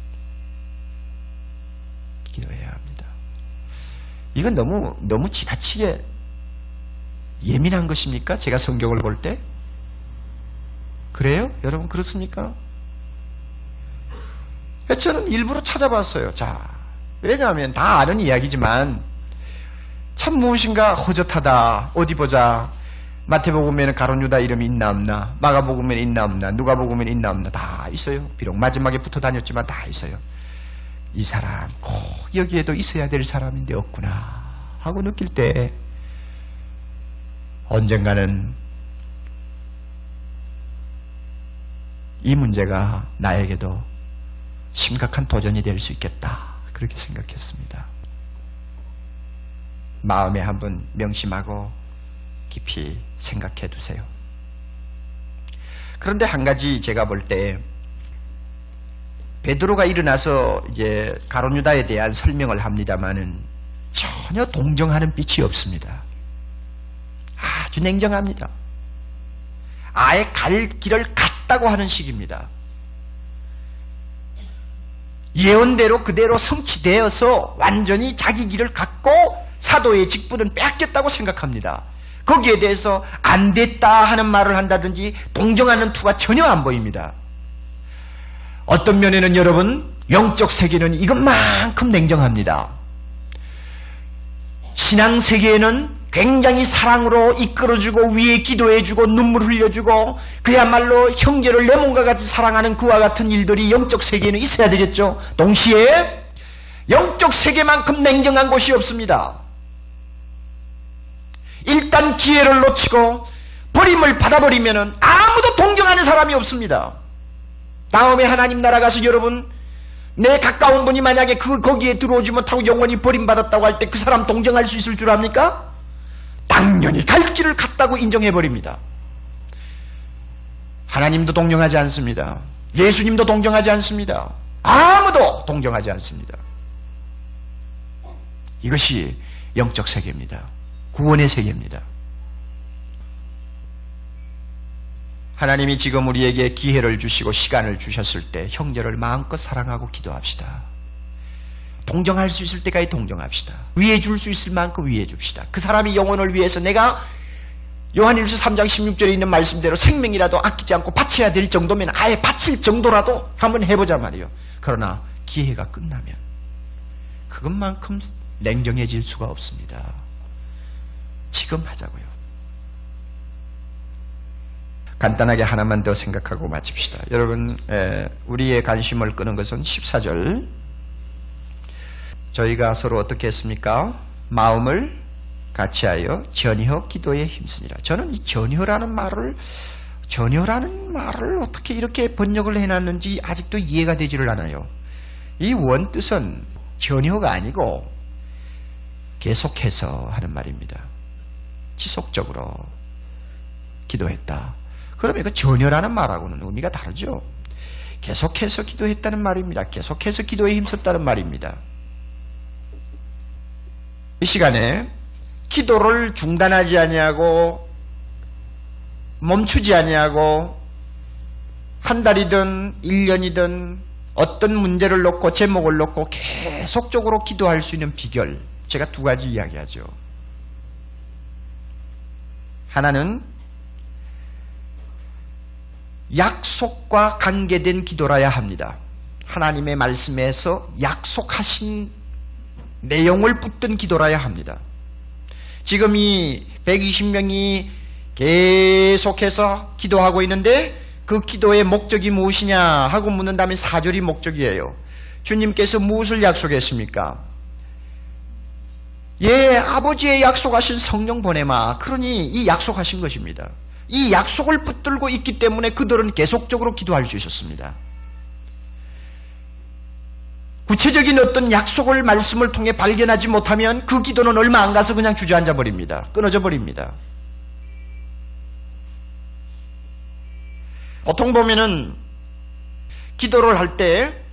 S2: 기도해야 합니다. 이건 너무 너무 지나치게 예민한 것입니까? 제가 성경을 볼 때? 그래요? 여러분 그렇습니까? 저는 일부러 찾아봤어요. 자, 왜냐하면 다 아는 이야기지만 참 무엇인가 허젓하다. 어디 보자. 마태복음에는 가론 유다 이름이 있나 없나, 마가복음에는 있나 없나, 누가복음에는 있나 없나 다 있어요. 비록 마지막에 붙어 다녔지만 다 있어요. 이 사람 꼭 여기에도 있어야 될 사람인데 없구나 하고 느낄 때 언젠가는 이 문제가 나에게도 심각한 도전이 될 수 있겠다. 그렇게 생각했습니다. 마음에 한번 명심하고 깊이 생각해 두세요. 그런데 한 가지 제가 볼때 베드로가 일어나서 이제 가론유다에 대한 설명을 합니다만은 전혀 동정하는 빛이 없습니다. 아주 냉정합니다. 아예 갈 길을 갔다고 하는 식입니다. 예언대로 그대로 성취되어서 완전히 자기 길을 갖고 사도의 직분은 뺏겼다고 생각합니다. 거기에 대해서 안 됐다 하는 말을 한다든지 동정하는 투가 전혀 안 보입니다. 어떤 면에는 여러분 영적 세계는 이것만큼 냉정합니다. 신앙 세계에는 굉장히 사랑으로 이끌어주고 위에 기도해주고 눈물 흘려주고 그야말로 형제를 내 몸과 같이 사랑하는 그와 같은 일들이 영적 세계에는 있어야 되겠죠. 동시에 영적 세계만큼 냉정한 곳이 없습니다. 일단 기회를 놓치고 버림을 받아버리면 아무도 동정하는 사람이 없습니다. 다음에 하나님 나라 가서 여러분 내 가까운 분이 만약에 그 거기에 들어오지 못하고 영원히 버림받았다고 할 때 그 사람 동정할 수 있을 줄 압니까? 당연히 갈 길을 갔다고 인정해버립니다. 하나님도 동정하지 않습니다. 예수님도 동정하지 않습니다. 아무도 동정하지 않습니다. 이것이 영적 세계입니다. 구원의 세계입니다. 하나님이 지금 우리에게 기회를 주시고 시간을 주셨을 때 형제를 마음껏 사랑하고 기도합시다. 동정할 수 있을 때까지 동정합시다. 위해 줄 수 있을 만큼 위해 줍시다. 그 사람이 영혼을 위해서 내가 요한일서 3장 16절에 있는 말씀대로 생명이라도 아끼지 않고 바쳐야 될 정도면 아예 바칠 정도라도 한번 해보자 말이요. 그러나 기회가 끝나면 그것만큼 냉정해질 수가 없습니다. 지금 하자고요. 간단하게 하나만 더 생각하고 마칩시다. 여러분, 우리의 관심을 끄는 것은 14절. 저희가 서로 어떻게 했습니까? 마음을 같이하여 전혀 기도에 힘쓰니라. 저는 이 전혀라는 말을 전혀라는 말을 어떻게 이렇게 번역을 해놨는지 아직도 이해가 되지를 않아요. 이 원뜻은 전혀가 아니고 계속해서 하는 말입니다. 지속적으로 기도했다. 그러면 그 전혀라는 말하고는 의미가 다르죠. 계속해서 기도했다는 말입니다. 계속해서 기도에 힘썼다는 말입니다. 이 시간에 기도를 중단하지 아니하고 멈추지 아니하고 한 달이든 1년이든 어떤 문제를 놓고 제목을 놓고 계속적으로 기도할 수 있는 비결 제가 두 가지 이야기하죠. 하나는 약속과 관계된 기도라야 합니다. 하나님의 말씀에서 약속하신 내용을 붙든 기도라야 합니다. 지금 이 120명이 계속해서 기도하고 있는데 그 기도의 목적이 무엇이냐 하고 묻는다면 사절이 목적이에요. 주님께서 무엇을 약속했습니까? 예, 아버지의 약속하신 성령 보내마. 그러니 이 약속하신 것입니다. 이 약속을 붙들고 있기 때문에 그들은 계속적으로 기도할 수 있었습니다. 구체적인 어떤 약속을 말씀을 통해 발견하지 못하면 그 기도는 얼마 안 가서 그냥 주저앉아 버립니다. 끊어져 버립니다. 보통 보면은 기도를 할 때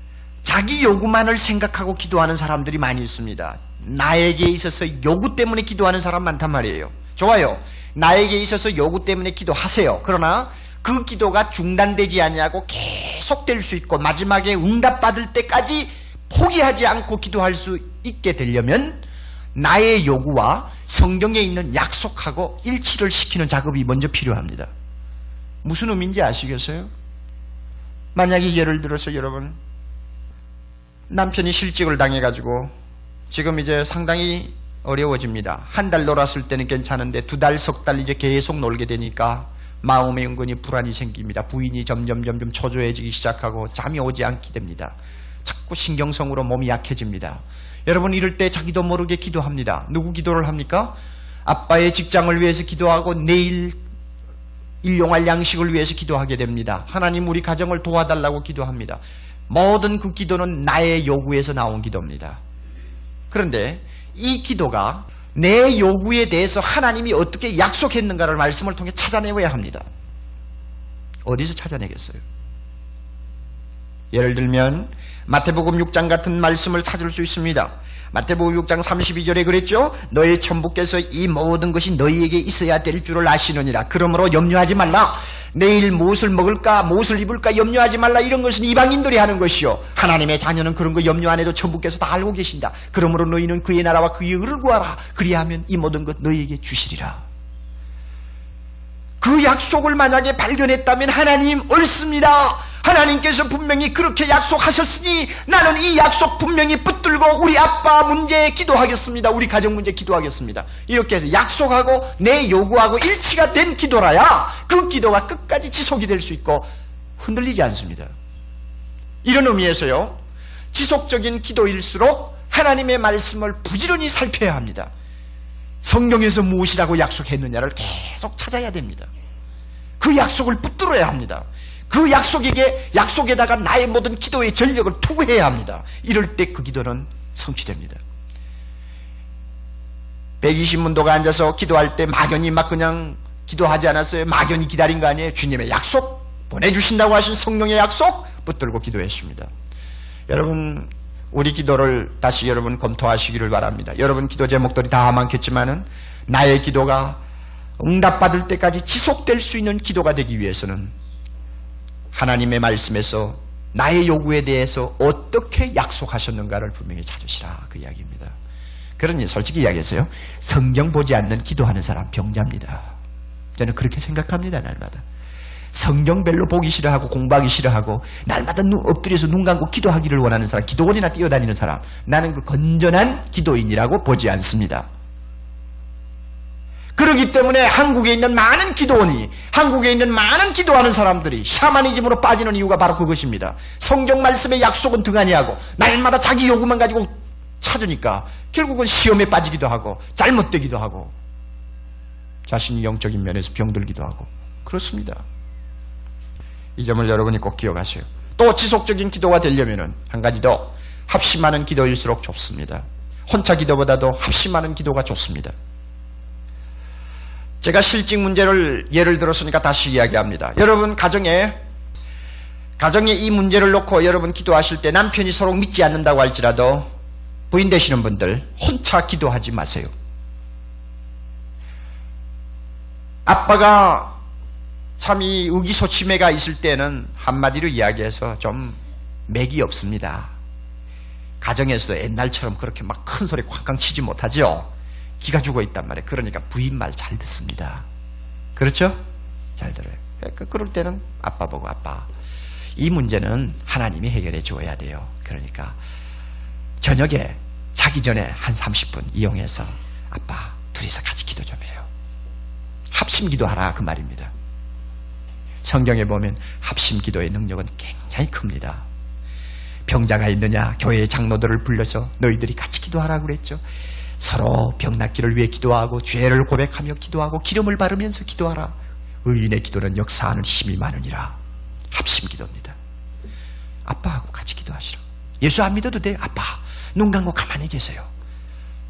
S2: 자기 요구만을 생각하고 기도하는 사람들이 많이 있습니다. 나에게 있어서 요구 때문에 기도하는 사람 많단 말이에요. 좋아요. 나에게 있어서 요구 때문에 기도하세요. 그러나 그 기도가 중단되지 아니하고 계속될 수 있고 마지막에 응답받을 때까지 포기하지 않고 기도할 수 있게 되려면 나의 요구와 성경에 있는 약속하고 일치를 시키는 작업이 먼저 필요합니다. 무슨 의미인지 아시겠어요? 만약에 예를 들어서 여러분 남편이 실직을 당해가지고 지금 이제 상당히 어려워집니다. 한 달 놀았을 때는 괜찮은데 두 달, 석 달 이제 계속 놀게 되니까 마음에 은근히 불안이 생깁니다. 부인이 점점 점점 초조해지기 시작하고 잠이 오지 않게 됩니다. 자꾸 신경성으로 몸이 약해집니다. 여러분 이럴 때 자기도 모르게 기도합니다. 누구 기도를 합니까? 아빠의 직장을 위해서 기도하고 내일 일용할 양식을 위해서 기도하게 됩니다. 하나님 우리 가정을 도와달라고 기도합니다. 모든 그 기도는 나의 요구에서 나온 기도입니다. 그런데 이 기도가 내 요구에 대해서 하나님이 어떻게 약속했는가를 말씀을 통해 찾아내야 합니다. 어디서 찾아내겠어요? 예를 들면 마태복음 6장 같은 말씀을 찾을 수 있습니다. 마태복음 6장 32절에 그랬죠? 너의 천부께서 이 모든 것이 너희에게 있어야 될 줄을 아시느니라. 그러므로 염려하지 말라. 내일 무엇을 먹을까, 무엇을 입을까 염려하지 말라. 이런 것은 이방인들이 하는 것이요. 하나님의 자녀는 그런 거 염려 안 해도 천부께서 다 알고 계신다. 그러므로 너희는 그의 나라와 그의 의를 구하라. 그리하면 이 모든 것 너희에게 주시리라. 그 약속을 만약에 발견했다면 하나님 옳습니다. 하나님께서 분명히 그렇게 약속하셨으니 나는 이 약속 분명히 붙들고 우리 아빠 문제에 기도하겠습니다. 우리 가정 문제 기도하겠습니다. 이렇게 해서 약속하고 내 요구하고 일치가 된 기도라야 그 기도가 끝까지 지속이 될 수 있고 흔들리지 않습니다. 이런 의미에서요. 지속적인 기도일수록 하나님의 말씀을 부지런히 살펴야 합니다. 성경에서 무엇이라고 약속했느냐를 계속 찾아야 됩니다. 그 약속을 붙들어야 합니다. 그 약속에게 약속에다가 나의 모든 기도의 전력을 투구해야 합니다. 이럴 때 그 기도는 성취됩니다. 120문도가 앉아서 기도할 때 막연히 막 그냥 기도하지 않았어요. 막연히 기다린 거 아니에요. 주님의 약속 보내주신다고 하신 성령의 약속 붙들고 기도했습니다. 여러분 우리 기도를 다시 여러분 검토하시기를 바랍니다. 여러분 기도 제목들이 다 많겠지만은 나의 기도가 응답받을 때까지 지속될 수 있는 기도가 되기 위해서는 하나님의 말씀에서 나의 요구에 대해서 어떻게 약속하셨는가를 분명히 찾으시라 그 이야기입니다. 그러니 솔직히 이야기해서요. 성경 보지 않는 기도하는 사람 병자입니다. 저는 그렇게 생각합니다. 날마다. 성경 별로 보기 싫어하고 공부하기 싫어하고 날마다 눈, 엎드려서 눈 감고 기도하기를 원하는 사람, 기도원이나 뛰어다니는 사람, 나는 그 건전한 기도인이라고 보지 않습니다. 그렇기 때문에 한국에 있는 많은 기도원이, 한국에 있는 많은 기도하는 사람들이 샤머니즘으로 빠지는 이유가 바로 그것입니다. 성경 말씀의 약속은 등한히하고 날마다 자기 요구만 가지고 찾으니까 결국은 시험에 빠지기도 하고 잘못되기도 하고 자신이 영적인 면에서 병들기도 하고 그렇습니다. 이 점을 여러분이 꼭 기억하세요. 또 지속적인 기도가 되려면 한 가지 더 합심하는 기도일수록 좋습니다. 혼자 기도보다도 합심하는 기도가 좋습니다. 제가 실직 문제를 예를 들었으니까 다시 이야기합니다. 여러분 가정에 가정에 이 문제를 놓고 여러분 기도하실 때 남편이 서로 믿지 않는다고 할지라도 부인 되시는 분들 혼자 기도하지 마세요. 아빠가 참 이 의기소침해가 있을 때는 한마디로 이야기해서 좀 맥이 없습니다. 가정에서 옛날처럼 그렇게 막 큰 소리 쾅쾅 치지 못하죠. 기가 죽어 있단 말이에요. 그러니까 부인 말 잘 듣습니다. 그렇죠? 잘 들어요. 그러니까 그럴 때는 아빠 보고 아빠. 이 문제는 하나님이 해결해 주어야 돼요. 그러니까 저녁에 자기 전에 한 30분 이용해서 아빠 둘이서 같이 기도 좀 해요. 합심 기도하라 그 말입니다. 성경에 보면 합심 기도의 능력은 굉장히 큽니다. 병자가 있느냐 교회의 장로들을 불러서 너희들이 같이 기도하라 그랬죠. 서로 병낫기를 위해 기도하고 죄를 고백하며 기도하고 기름을 바르면서 기도하라. 의인의 기도는 역사하는 힘이 많으니라. 합심 기도입니다. 아빠하고 같이 기도하시라. 예수 안 믿어도 돼. 아빠 눈 감고 가만히 계세요.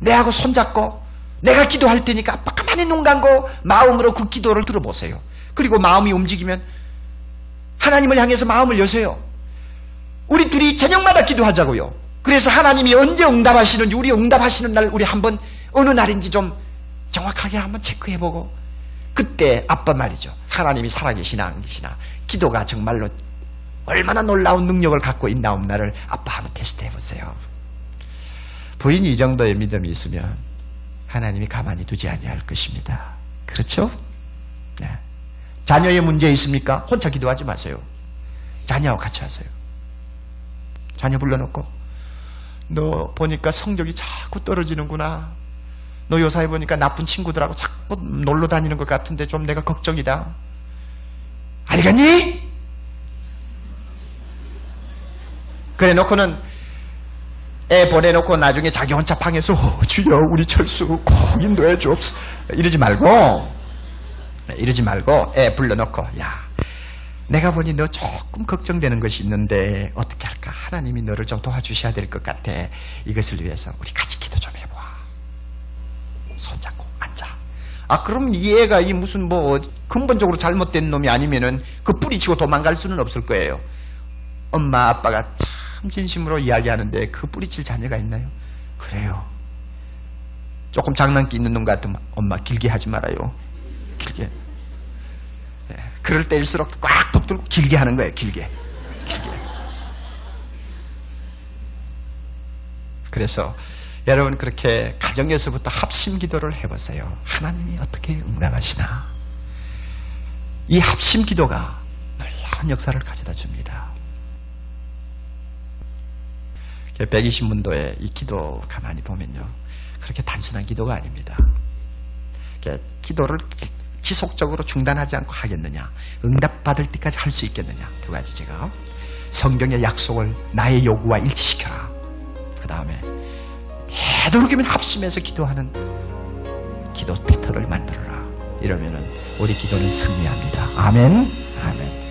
S2: 내하고 손잡고 내가 기도할 테니까 아빠 가만히 눈 감고 마음으로 그 기도를 들어보세요. 그리고 마음이 움직이면 하나님을 향해서 마음을 여세요. 우리 둘이 저녁마다 기도하자고요. 그래서 하나님이 언제 응답하시는지 우리 응답하시는 날 우리 한번 어느 날인지 좀 정확하게 한번 체크해보고 그때 아빠 말이죠. 하나님이 살아계시나 안 계시나 기도가 정말로 얼마나 놀라운 능력을 갖고 있나 없나를 아빠 한번 테스트 해보세요. 부인이 이 정도의 믿음이 있으면 하나님이 가만히 두지 아니할 것입니다. 그렇죠? 네. 자녀의 문제 있습니까? 혼자 기도하지 마세요. 자녀하고 같이 하세요. 자녀 불러놓고 너 보니까 성적이 자꾸 떨어지는구나. 너 요사이 보니까 나쁜 친구들하고 자꾸 놀러 다니는 것 같은데 좀 내가 걱정이다. 알겠니? 그래 놓고는 애 보내놓고 나중에 자기 혼자 방에서 어, 주여 우리 철수 꼭 인도해 주옵소 이러지 말고 이러지 말고 애 불러놓고 야 내가 보니 너 조금 걱정되는 것이 있는데 어떻게 할까 하나님이 너를 좀 도와주셔야 될 것 같아 이것을 위해서 우리 같이 기도 좀 해봐 손잡고 앉아 아 그럼 이 애가 이 무슨 뭐 근본적으로 잘못된 놈이 아니면은 그 뿌리치고 도망갈 수는 없을 거예요 엄마 아빠가 참 진심으로 이야기하는데 그 뿌리칠 자녀가 있나요? 그래요. 조금 장난기 있는 놈 같으면 엄마 길게 하지 말아요. 길게. 네, 그럴 때일수록 꽉 붙들고 길게 하는 거예요. 길게. 길게. 그래서 여러분 그렇게 가정에서부터 합심 기도를 해보세요. 하나님이 어떻게 응답하시나? 이 합심 기도가 놀라운 역사를 가져다 줍니다. 120문도의 이 기도 가만히 보면요. 그렇게 단순한 기도가 아닙니다. 기도를 지속적으로 중단하지 않고 하겠느냐. 응답받을 때까지 할 수 있겠느냐. 두 가지 제가. 성경의 약속을 나의 요구와 일치시켜라. 그 다음에 되도록이면 합심해서 기도하는 기도 피터를 만들어라. 이러면은 우리 기도는 승리합니다. 아멘. 아멘.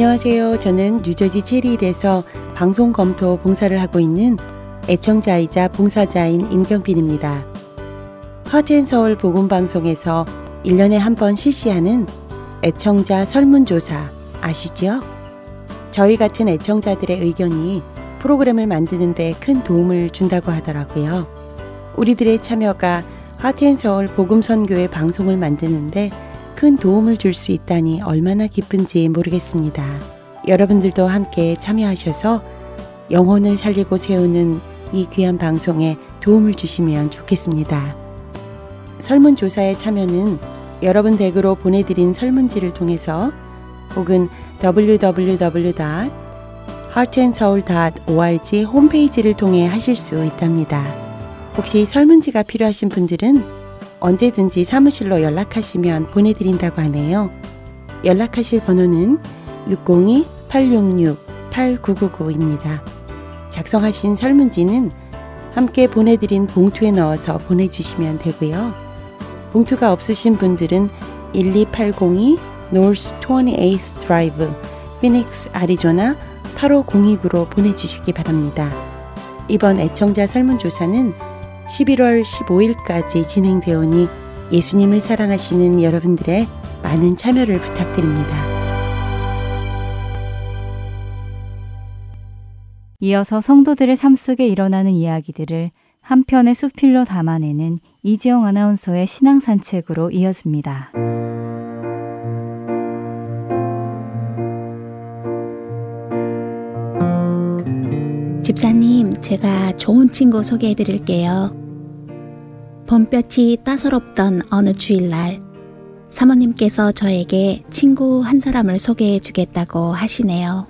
S3: 안녕하세요. 저는 뉴저지 체리힐에서 방송 검토 봉사를 하고 있는 애청자이자 봉사자인 임경빈입니다. 허트앤서울 복음방송에서 1년에 한 번 실시하는 애청자 설문조사 아시죠? 저희 같은 애청자들의 의견이 프로그램을 만드는데 큰 도움을 준다고 하더라고요. 우리들의 참여가 하트앤서울 복음선교의 방송을 만드는데 큰 도움을 줄 수 있다니 얼마나 기쁜지 모르겠습니다. 여러분들도 함께 참여하셔서 영혼을 살리고 세우는 이 귀한 방송에 도움을 주시면 좋겠습니다. 설문조사에 참여는 여러분 댁으로 보내드린 설문지를 통해서 혹은 www.heartandsoul.org 홈페이지를 통해 하실 수 있답니다. 혹시 설문지가 필요하신 분들은 언제든지 사무실로 연락하시면 보내드린다고 하네요. 연락하실 번호는 602-866-8999입니다. 작성하신 설문지는 함께 보내드린 봉투에 넣어서 보내주시면 되고요. 봉투가 없으신 분들은 12802 North 28th Drive, 피닉스, 아리조나 85029로 보내주시기 바랍니다. 이번 애청자 설문조사는 11월 15일까지 진행되오니 예수님을 사랑하시는 여러분들의 많은 참여를 부탁드립니다.
S1: 이어서 성도들의 삶 속에 일어나는 이야기들을 한 편의 수필로 담아내는 이지영 아나운서의 신앙 산책으로 이어집니다.
S4: 집사님, 제가 좋은 친구 소개해 드릴게요. 봄볕이 따사롭던 어느 주일날, 사모님께서 저에게 친구 한 사람을 소개해 주겠다고 하시네요.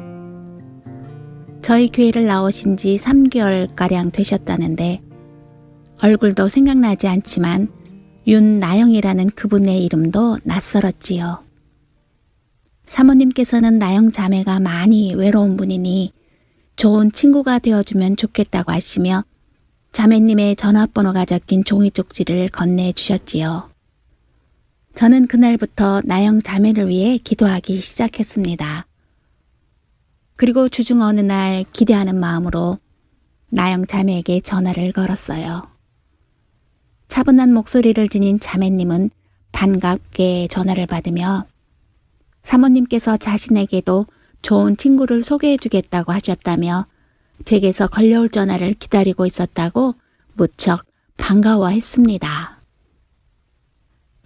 S4: 저희 교회를 나오신 지 3개월가량 되셨다는데, 얼굴도 생각나지 않지만, 윤나영이라는 그분의 이름도 낯설었지요. 사모님께서는 나영 자매가 많이 외로운 분이니 좋은 친구가 되어주면 좋겠다고 하시며 자매님의 전화번호가 적힌 종이 쪽지를 건네 주셨지요. 저는 그날부터 나영 자매를 위해 기도하기 시작했습니다. 그리고 주중 어느 날 기대하는 마음으로 나영 자매에게 전화를 걸었어요. 차분한 목소리를 지닌 자매님은 반갑게 전화를 받으며 사모님께서 자신에게도 좋은 친구를 소개해 주겠다고 하셨다며 제게서 걸려올 전화를 기다리고 있었다고 무척 반가워했습니다.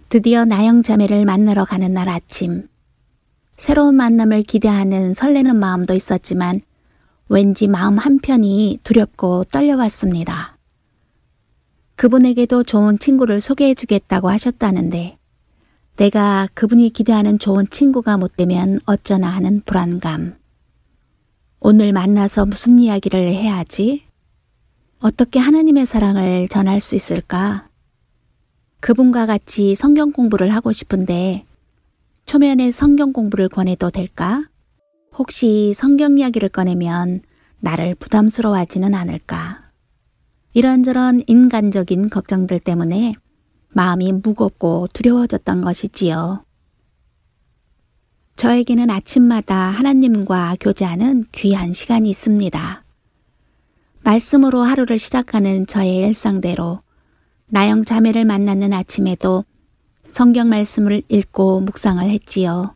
S4: 드디어 나영 자매를 만나러 가는 날 아침. 새로운 만남을 기대하는 설레는 마음도 있었지만 왠지 마음 한편이 두렵고 떨려왔습니다. 그분에게도 좋은 친구를 소개해 주겠다고 하셨다는데 내가 그분이 기대하는 좋은 친구가 못 되면 어쩌나 하는 불안감. 오늘 만나서 무슨 이야기를 해야지? 어떻게 하나님의 사랑을 전할 수 있을까? 그분과 같이 성경 공부를 하고 싶은데 초면에 성경 공부를 권해도 될까? 혹시 성경 이야기를 꺼내면 나를 부담스러워하지는 않을까? 이런저런 인간적인 걱정들 때문에 마음이 무겁고 두려워졌던 것이지요. 저에게는 아침마다 하나님과 교제하는 귀한 시간이 있습니다. 말씀으로 하루를 시작하는 저의 일상대로 나영 자매를 만나는 아침에도 성경 말씀을 읽고 묵상을 했지요.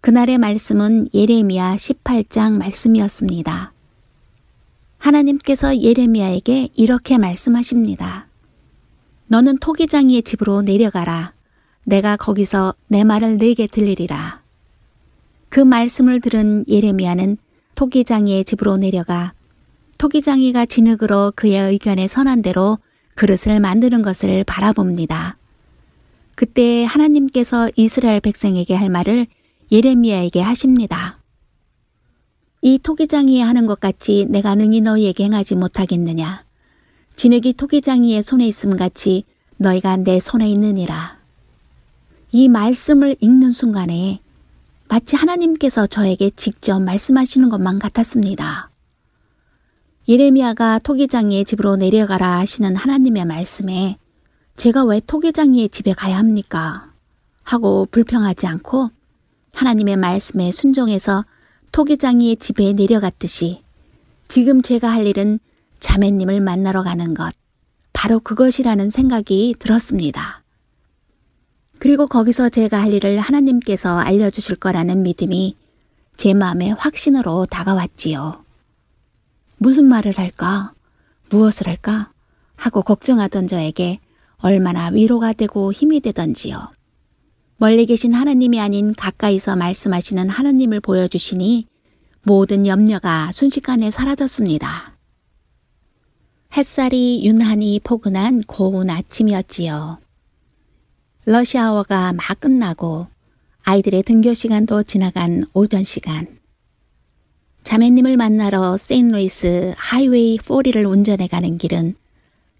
S4: 그날의 말씀은 예레미야 18장 말씀이었습니다. 하나님께서 예레미야에게 이렇게 말씀하십니다. 너는 토기장이의 집으로 내려가라. 내가 거기서 내 말을 내게 들리리라. 그 말씀을 들은 예레미야는 토기장이의 집으로 내려가 토기장이가 진흙으로 그의 의견에 선한 대로 그릇을 만드는 것을 바라봅니다. 그때 하나님께서 이스라엘 백성에게 할 말을 예레미야에게 하십니다. 이 토기장이 하는 것 같이 내가 능히 너희에게 행하지 못하겠느냐. 진흙이 토기장이의 손에 있음 같이 너희가 내 손에 있느니라. 이 말씀을 읽는 순간에 마치 하나님께서 저에게 직접 말씀하시는 것만 같았습니다. 예레미야가 토기장이의 집으로 내려가라 하시는 하나님의 말씀에 제가 왜 토기장이의 집에 가야 합니까? 하고 불평하지 않고 하나님의 말씀에 순종해서 토기장이의 집에 내려갔듯이 지금 제가 할 일은 자매님을 만나러 가는 것, 바로 그것이라는 생각이 들었습니다. 그리고 거기서 제가 할 일을 하나님께서 알려주실 거라는 믿음이 제 마음에 확신으로 다가왔지요. 무슨 말을 할까? 무엇을 할까? 하고 걱정하던 저에게 얼마나 위로가 되고 힘이 되던지요. 멀리 계신 하나님이 아닌 가까이서 말씀하시는 하나님을 보여주시니 모든 염려가 순식간에 사라졌습니다. 햇살이 윤하니 포근한 고운 아침이었지요. 러시아워가 막 끝나고 아이들의 등교 시간도 지나간 오전 시간. 자매님을 만나러 세인루이스 하이웨이 4리를 운전해 가는 길은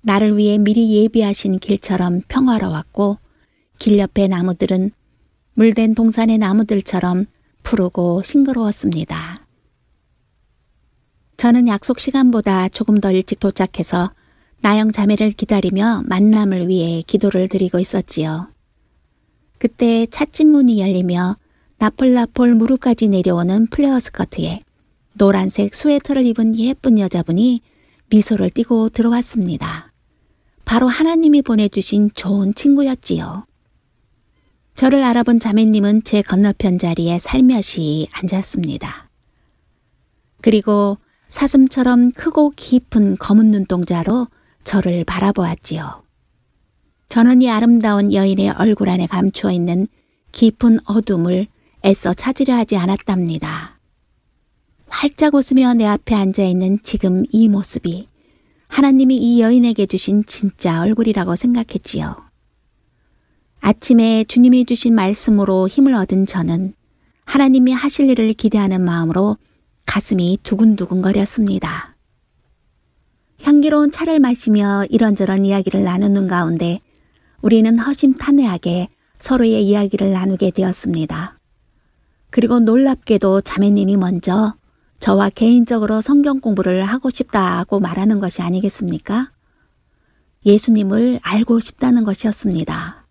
S4: 나를 위해 미리 예비하신 길처럼 평화로웠고 길 옆의 나무들은 물된 동산의 나무들처럼 푸르고 싱그러웠습니다. 저는 약속 시간보다 조금 더 일찍 도착해서 나영 자매를 기다리며 만남을 위해 기도를 드리고 있었지요. 그때 찻집 문이 열리며 나폴나폴 무릎까지 내려오는 플레어 스커트에 노란색 스웨터를 입은 예쁜 여자분이 미소를 띠고 들어왔습니다. 바로 하나님이 보내주신 좋은 친구였지요. 저를 알아본 자매님은 제 건너편 자리에 살며시 앉았습니다. 그리고 사슴처럼 크고 깊은 검은 눈동자로 저를 바라보았지요. 저는 이 아름다운 여인의 얼굴 안에 감추어 있는 깊은 어둠을 애써 찾으려 하지 않았답니다. 활짝 웃으며 내 앞에 앉아 있는 지금 이 모습이 하나님이 이 여인에게 주신 진짜 얼굴이라고 생각했지요. 아침에 주님이 주신 말씀으로 힘을 얻은 저는 하나님이 하실 일을 기대하는 마음으로 가슴이 두근두근거렸습니다. 향기로운 차를 마시며 이런저런 이야기를 나누는 가운데 우리는 허심탄회하게 서로의 이야기를 나누게 되었습니다. 그리고 놀랍게도 자매님이 먼저 저와 개인적으로 성경 공부를 하고 싶다고 말하는 것이 아니겠습니까? 예수님을 알고 싶다는 것이었습니다.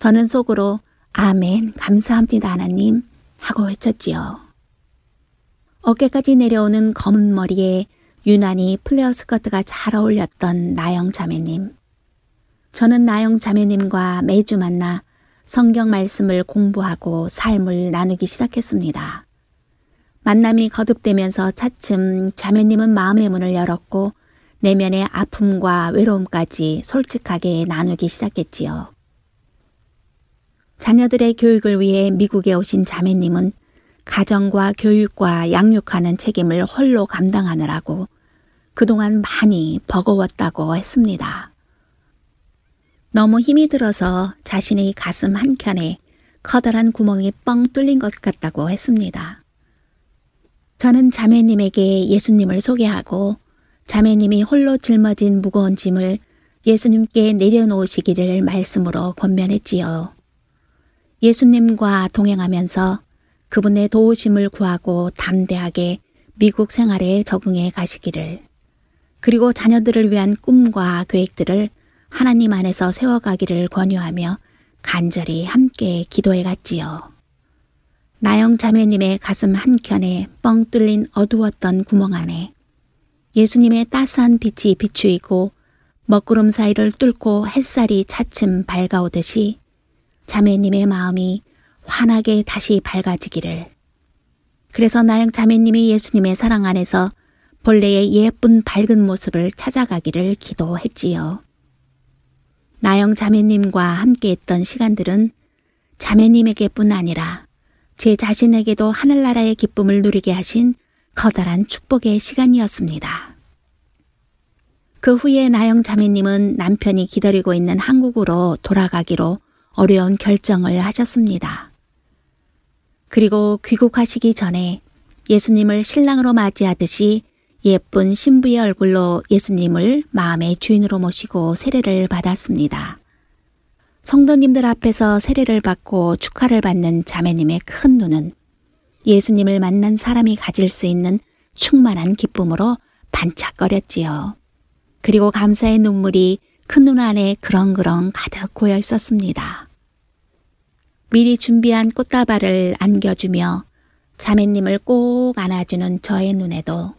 S4: 저는 속으로 아멘, 감사합니다, 하나님 하고 외쳤지요. 어깨까지 내려오는 검은 머리에 유난히 플레어 스커트가 잘 어울렸던 나영 자매님. 저는 나영 자매님과 매주 만나 성경 말씀을 공부하고 삶을 나누기 시작했습니다. 만남이 거듭되면서 차츰 자매님은 마음의 문을 열었고 내면의 아픔과 외로움까지 솔직하게 나누기 시작했지요. 자녀들의 교육을 위해 미국에 오신 자매님은 가정과 교육과 양육하는 책임을 홀로 감당하느라고 그동안 많이 버거웠다고 했습니다. 너무 힘이 들어서 자신의 가슴 한켠에 커다란 구멍이 뻥 뚫린 것 같다고 했습니다. 저는 자매님에게 예수님을 소개하고 자매님이 홀로 짊어진 무거운 짐을 예수님께 내려놓으시기를 말씀으로 권면했지요. 예수님과 동행하면서 그분의 도우심을 구하고 담대하게 미국 생활에 적응해 가시기를 그리고 자녀들을 위한 꿈과 계획들을 하나님 안에서 세워가기를 권유하며 간절히 함께 기도해 갔지요. 나영 자매님의 가슴 한켠에 뻥 뚫린 어두웠던 구멍 안에 예수님의 따스한 빛이 비추이고 먹구름 사이를 뚫고 햇살이 차츰 밝아오듯이 자매님의 마음이 환하게 다시 밝아지기를. 그래서 나영 자매님이 예수님의 사랑 안에서 본래의 예쁜 밝은 모습을 찾아가기를 기도했지요. 나영 자매님과 함께 했던 시간들은 자매님에게뿐 아니라 제 자신에게도 하늘나라의 기쁨을 누리게 하신 커다란 축복의 시간이었습니다. 그 후에 나영 자매님은 남편이 기다리고 있는 한국으로 돌아가기로 어려운 결정을 하셨습니다. 그리고 귀국하시기 전에 예수님을 신랑으로 맞이하듯이 예쁜 신부의 얼굴로 예수님을 마음의 주인으로 모시고 세례를 받았습니다. 성도님들 앞에서 세례를 받고 축하를 받는 자매님의 큰 눈은 예수님을 만난 사람이 가질 수 있는 충만한 기쁨으로 반짝거렸지요. 그리고 감사의 눈물이 큰 눈 안에 그렁그렁 가득 고여 있었습니다. 미리 준비한 꽃다발을 안겨주며 자매님을 꼭 안아주는 저의 눈에도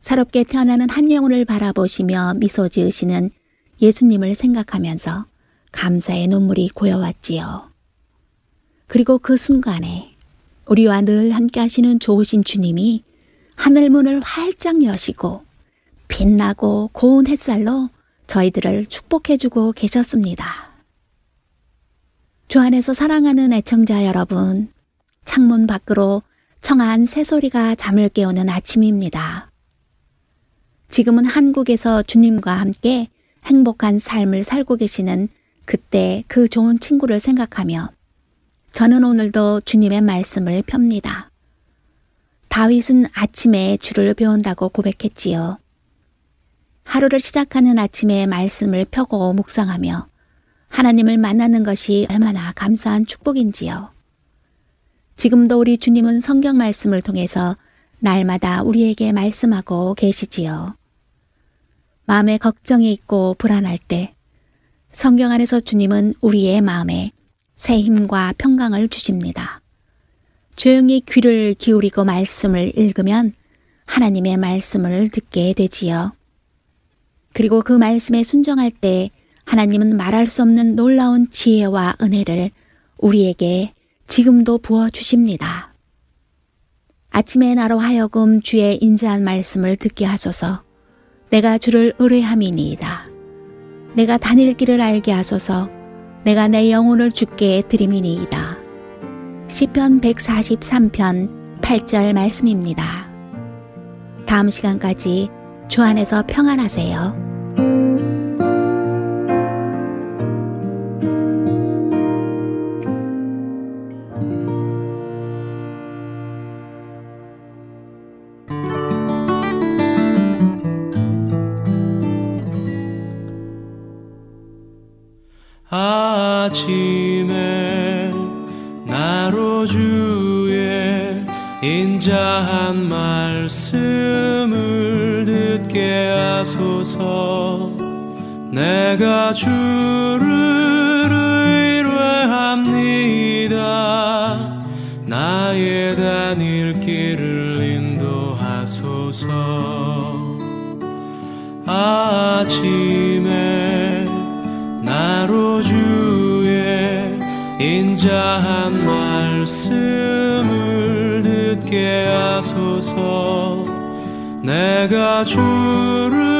S4: 새롭게 태어나는 한 영혼을 바라보시며 미소 지으시는 예수님을 생각하면서 감사의 눈물이 고여왔지요. 그리고 그 순간에 우리와 늘 함께 하시는 좋으신 주님이 하늘문을 활짝 여시고 빛나고 고운 햇살로 저희들을 축복해주고 계셨습니다. 주 안에서 사랑하는 애청자 여러분, 창문 밖으로 청아한 새소리가 잠을 깨우는 아침입니다. 지금은 한국에서 주님과 함께 행복한 삶을 살고 계시는 그때 그 좋은 친구를 생각하며 저는 오늘도 주님의 말씀을 펴니다. 다윗은 아침에 주를 배운다고 고백했지요. 하루를 시작하는 아침에 말씀을 펴고 묵상하며 하나님을 만나는 것이 얼마나 감사한 축복인지요. 지금도 우리 주님은 성경 말씀을 통해서 날마다 우리에게 말씀하고 계시지요. 마음에 걱정이 있고 불안할 때 성경 안에서 주님은 우리의 마음에 새 힘과 평강을 주십니다. 조용히 귀를 기울이고 말씀을 읽으면 하나님의 말씀을 듣게 되지요. 그리고 그 말씀에 순종할 때 하나님은 말할 수 없는 놀라운 지혜와 은혜를 우리에게 지금도 부어 주십니다. 아침에 나로 하여금 주의 인자한 말씀을 듣게 하소서. 내가 주를 의뢰함이니이다. 내가 다닐 길을 알게 하소서. 내가 내 영혼을 주께 드림이니이다. 시편 143편 8절 말씀입니다. 다음 시간까지 주 안에서 평안하세요.
S5: 아침에 나로 주의 인자한 말씀을 듣게 하소서. 내가 주를 의뢰합니다. 나의 다닐 길을 인도하소서. 아침에 인자한 말씀을 듣게 하소서. 내가 주를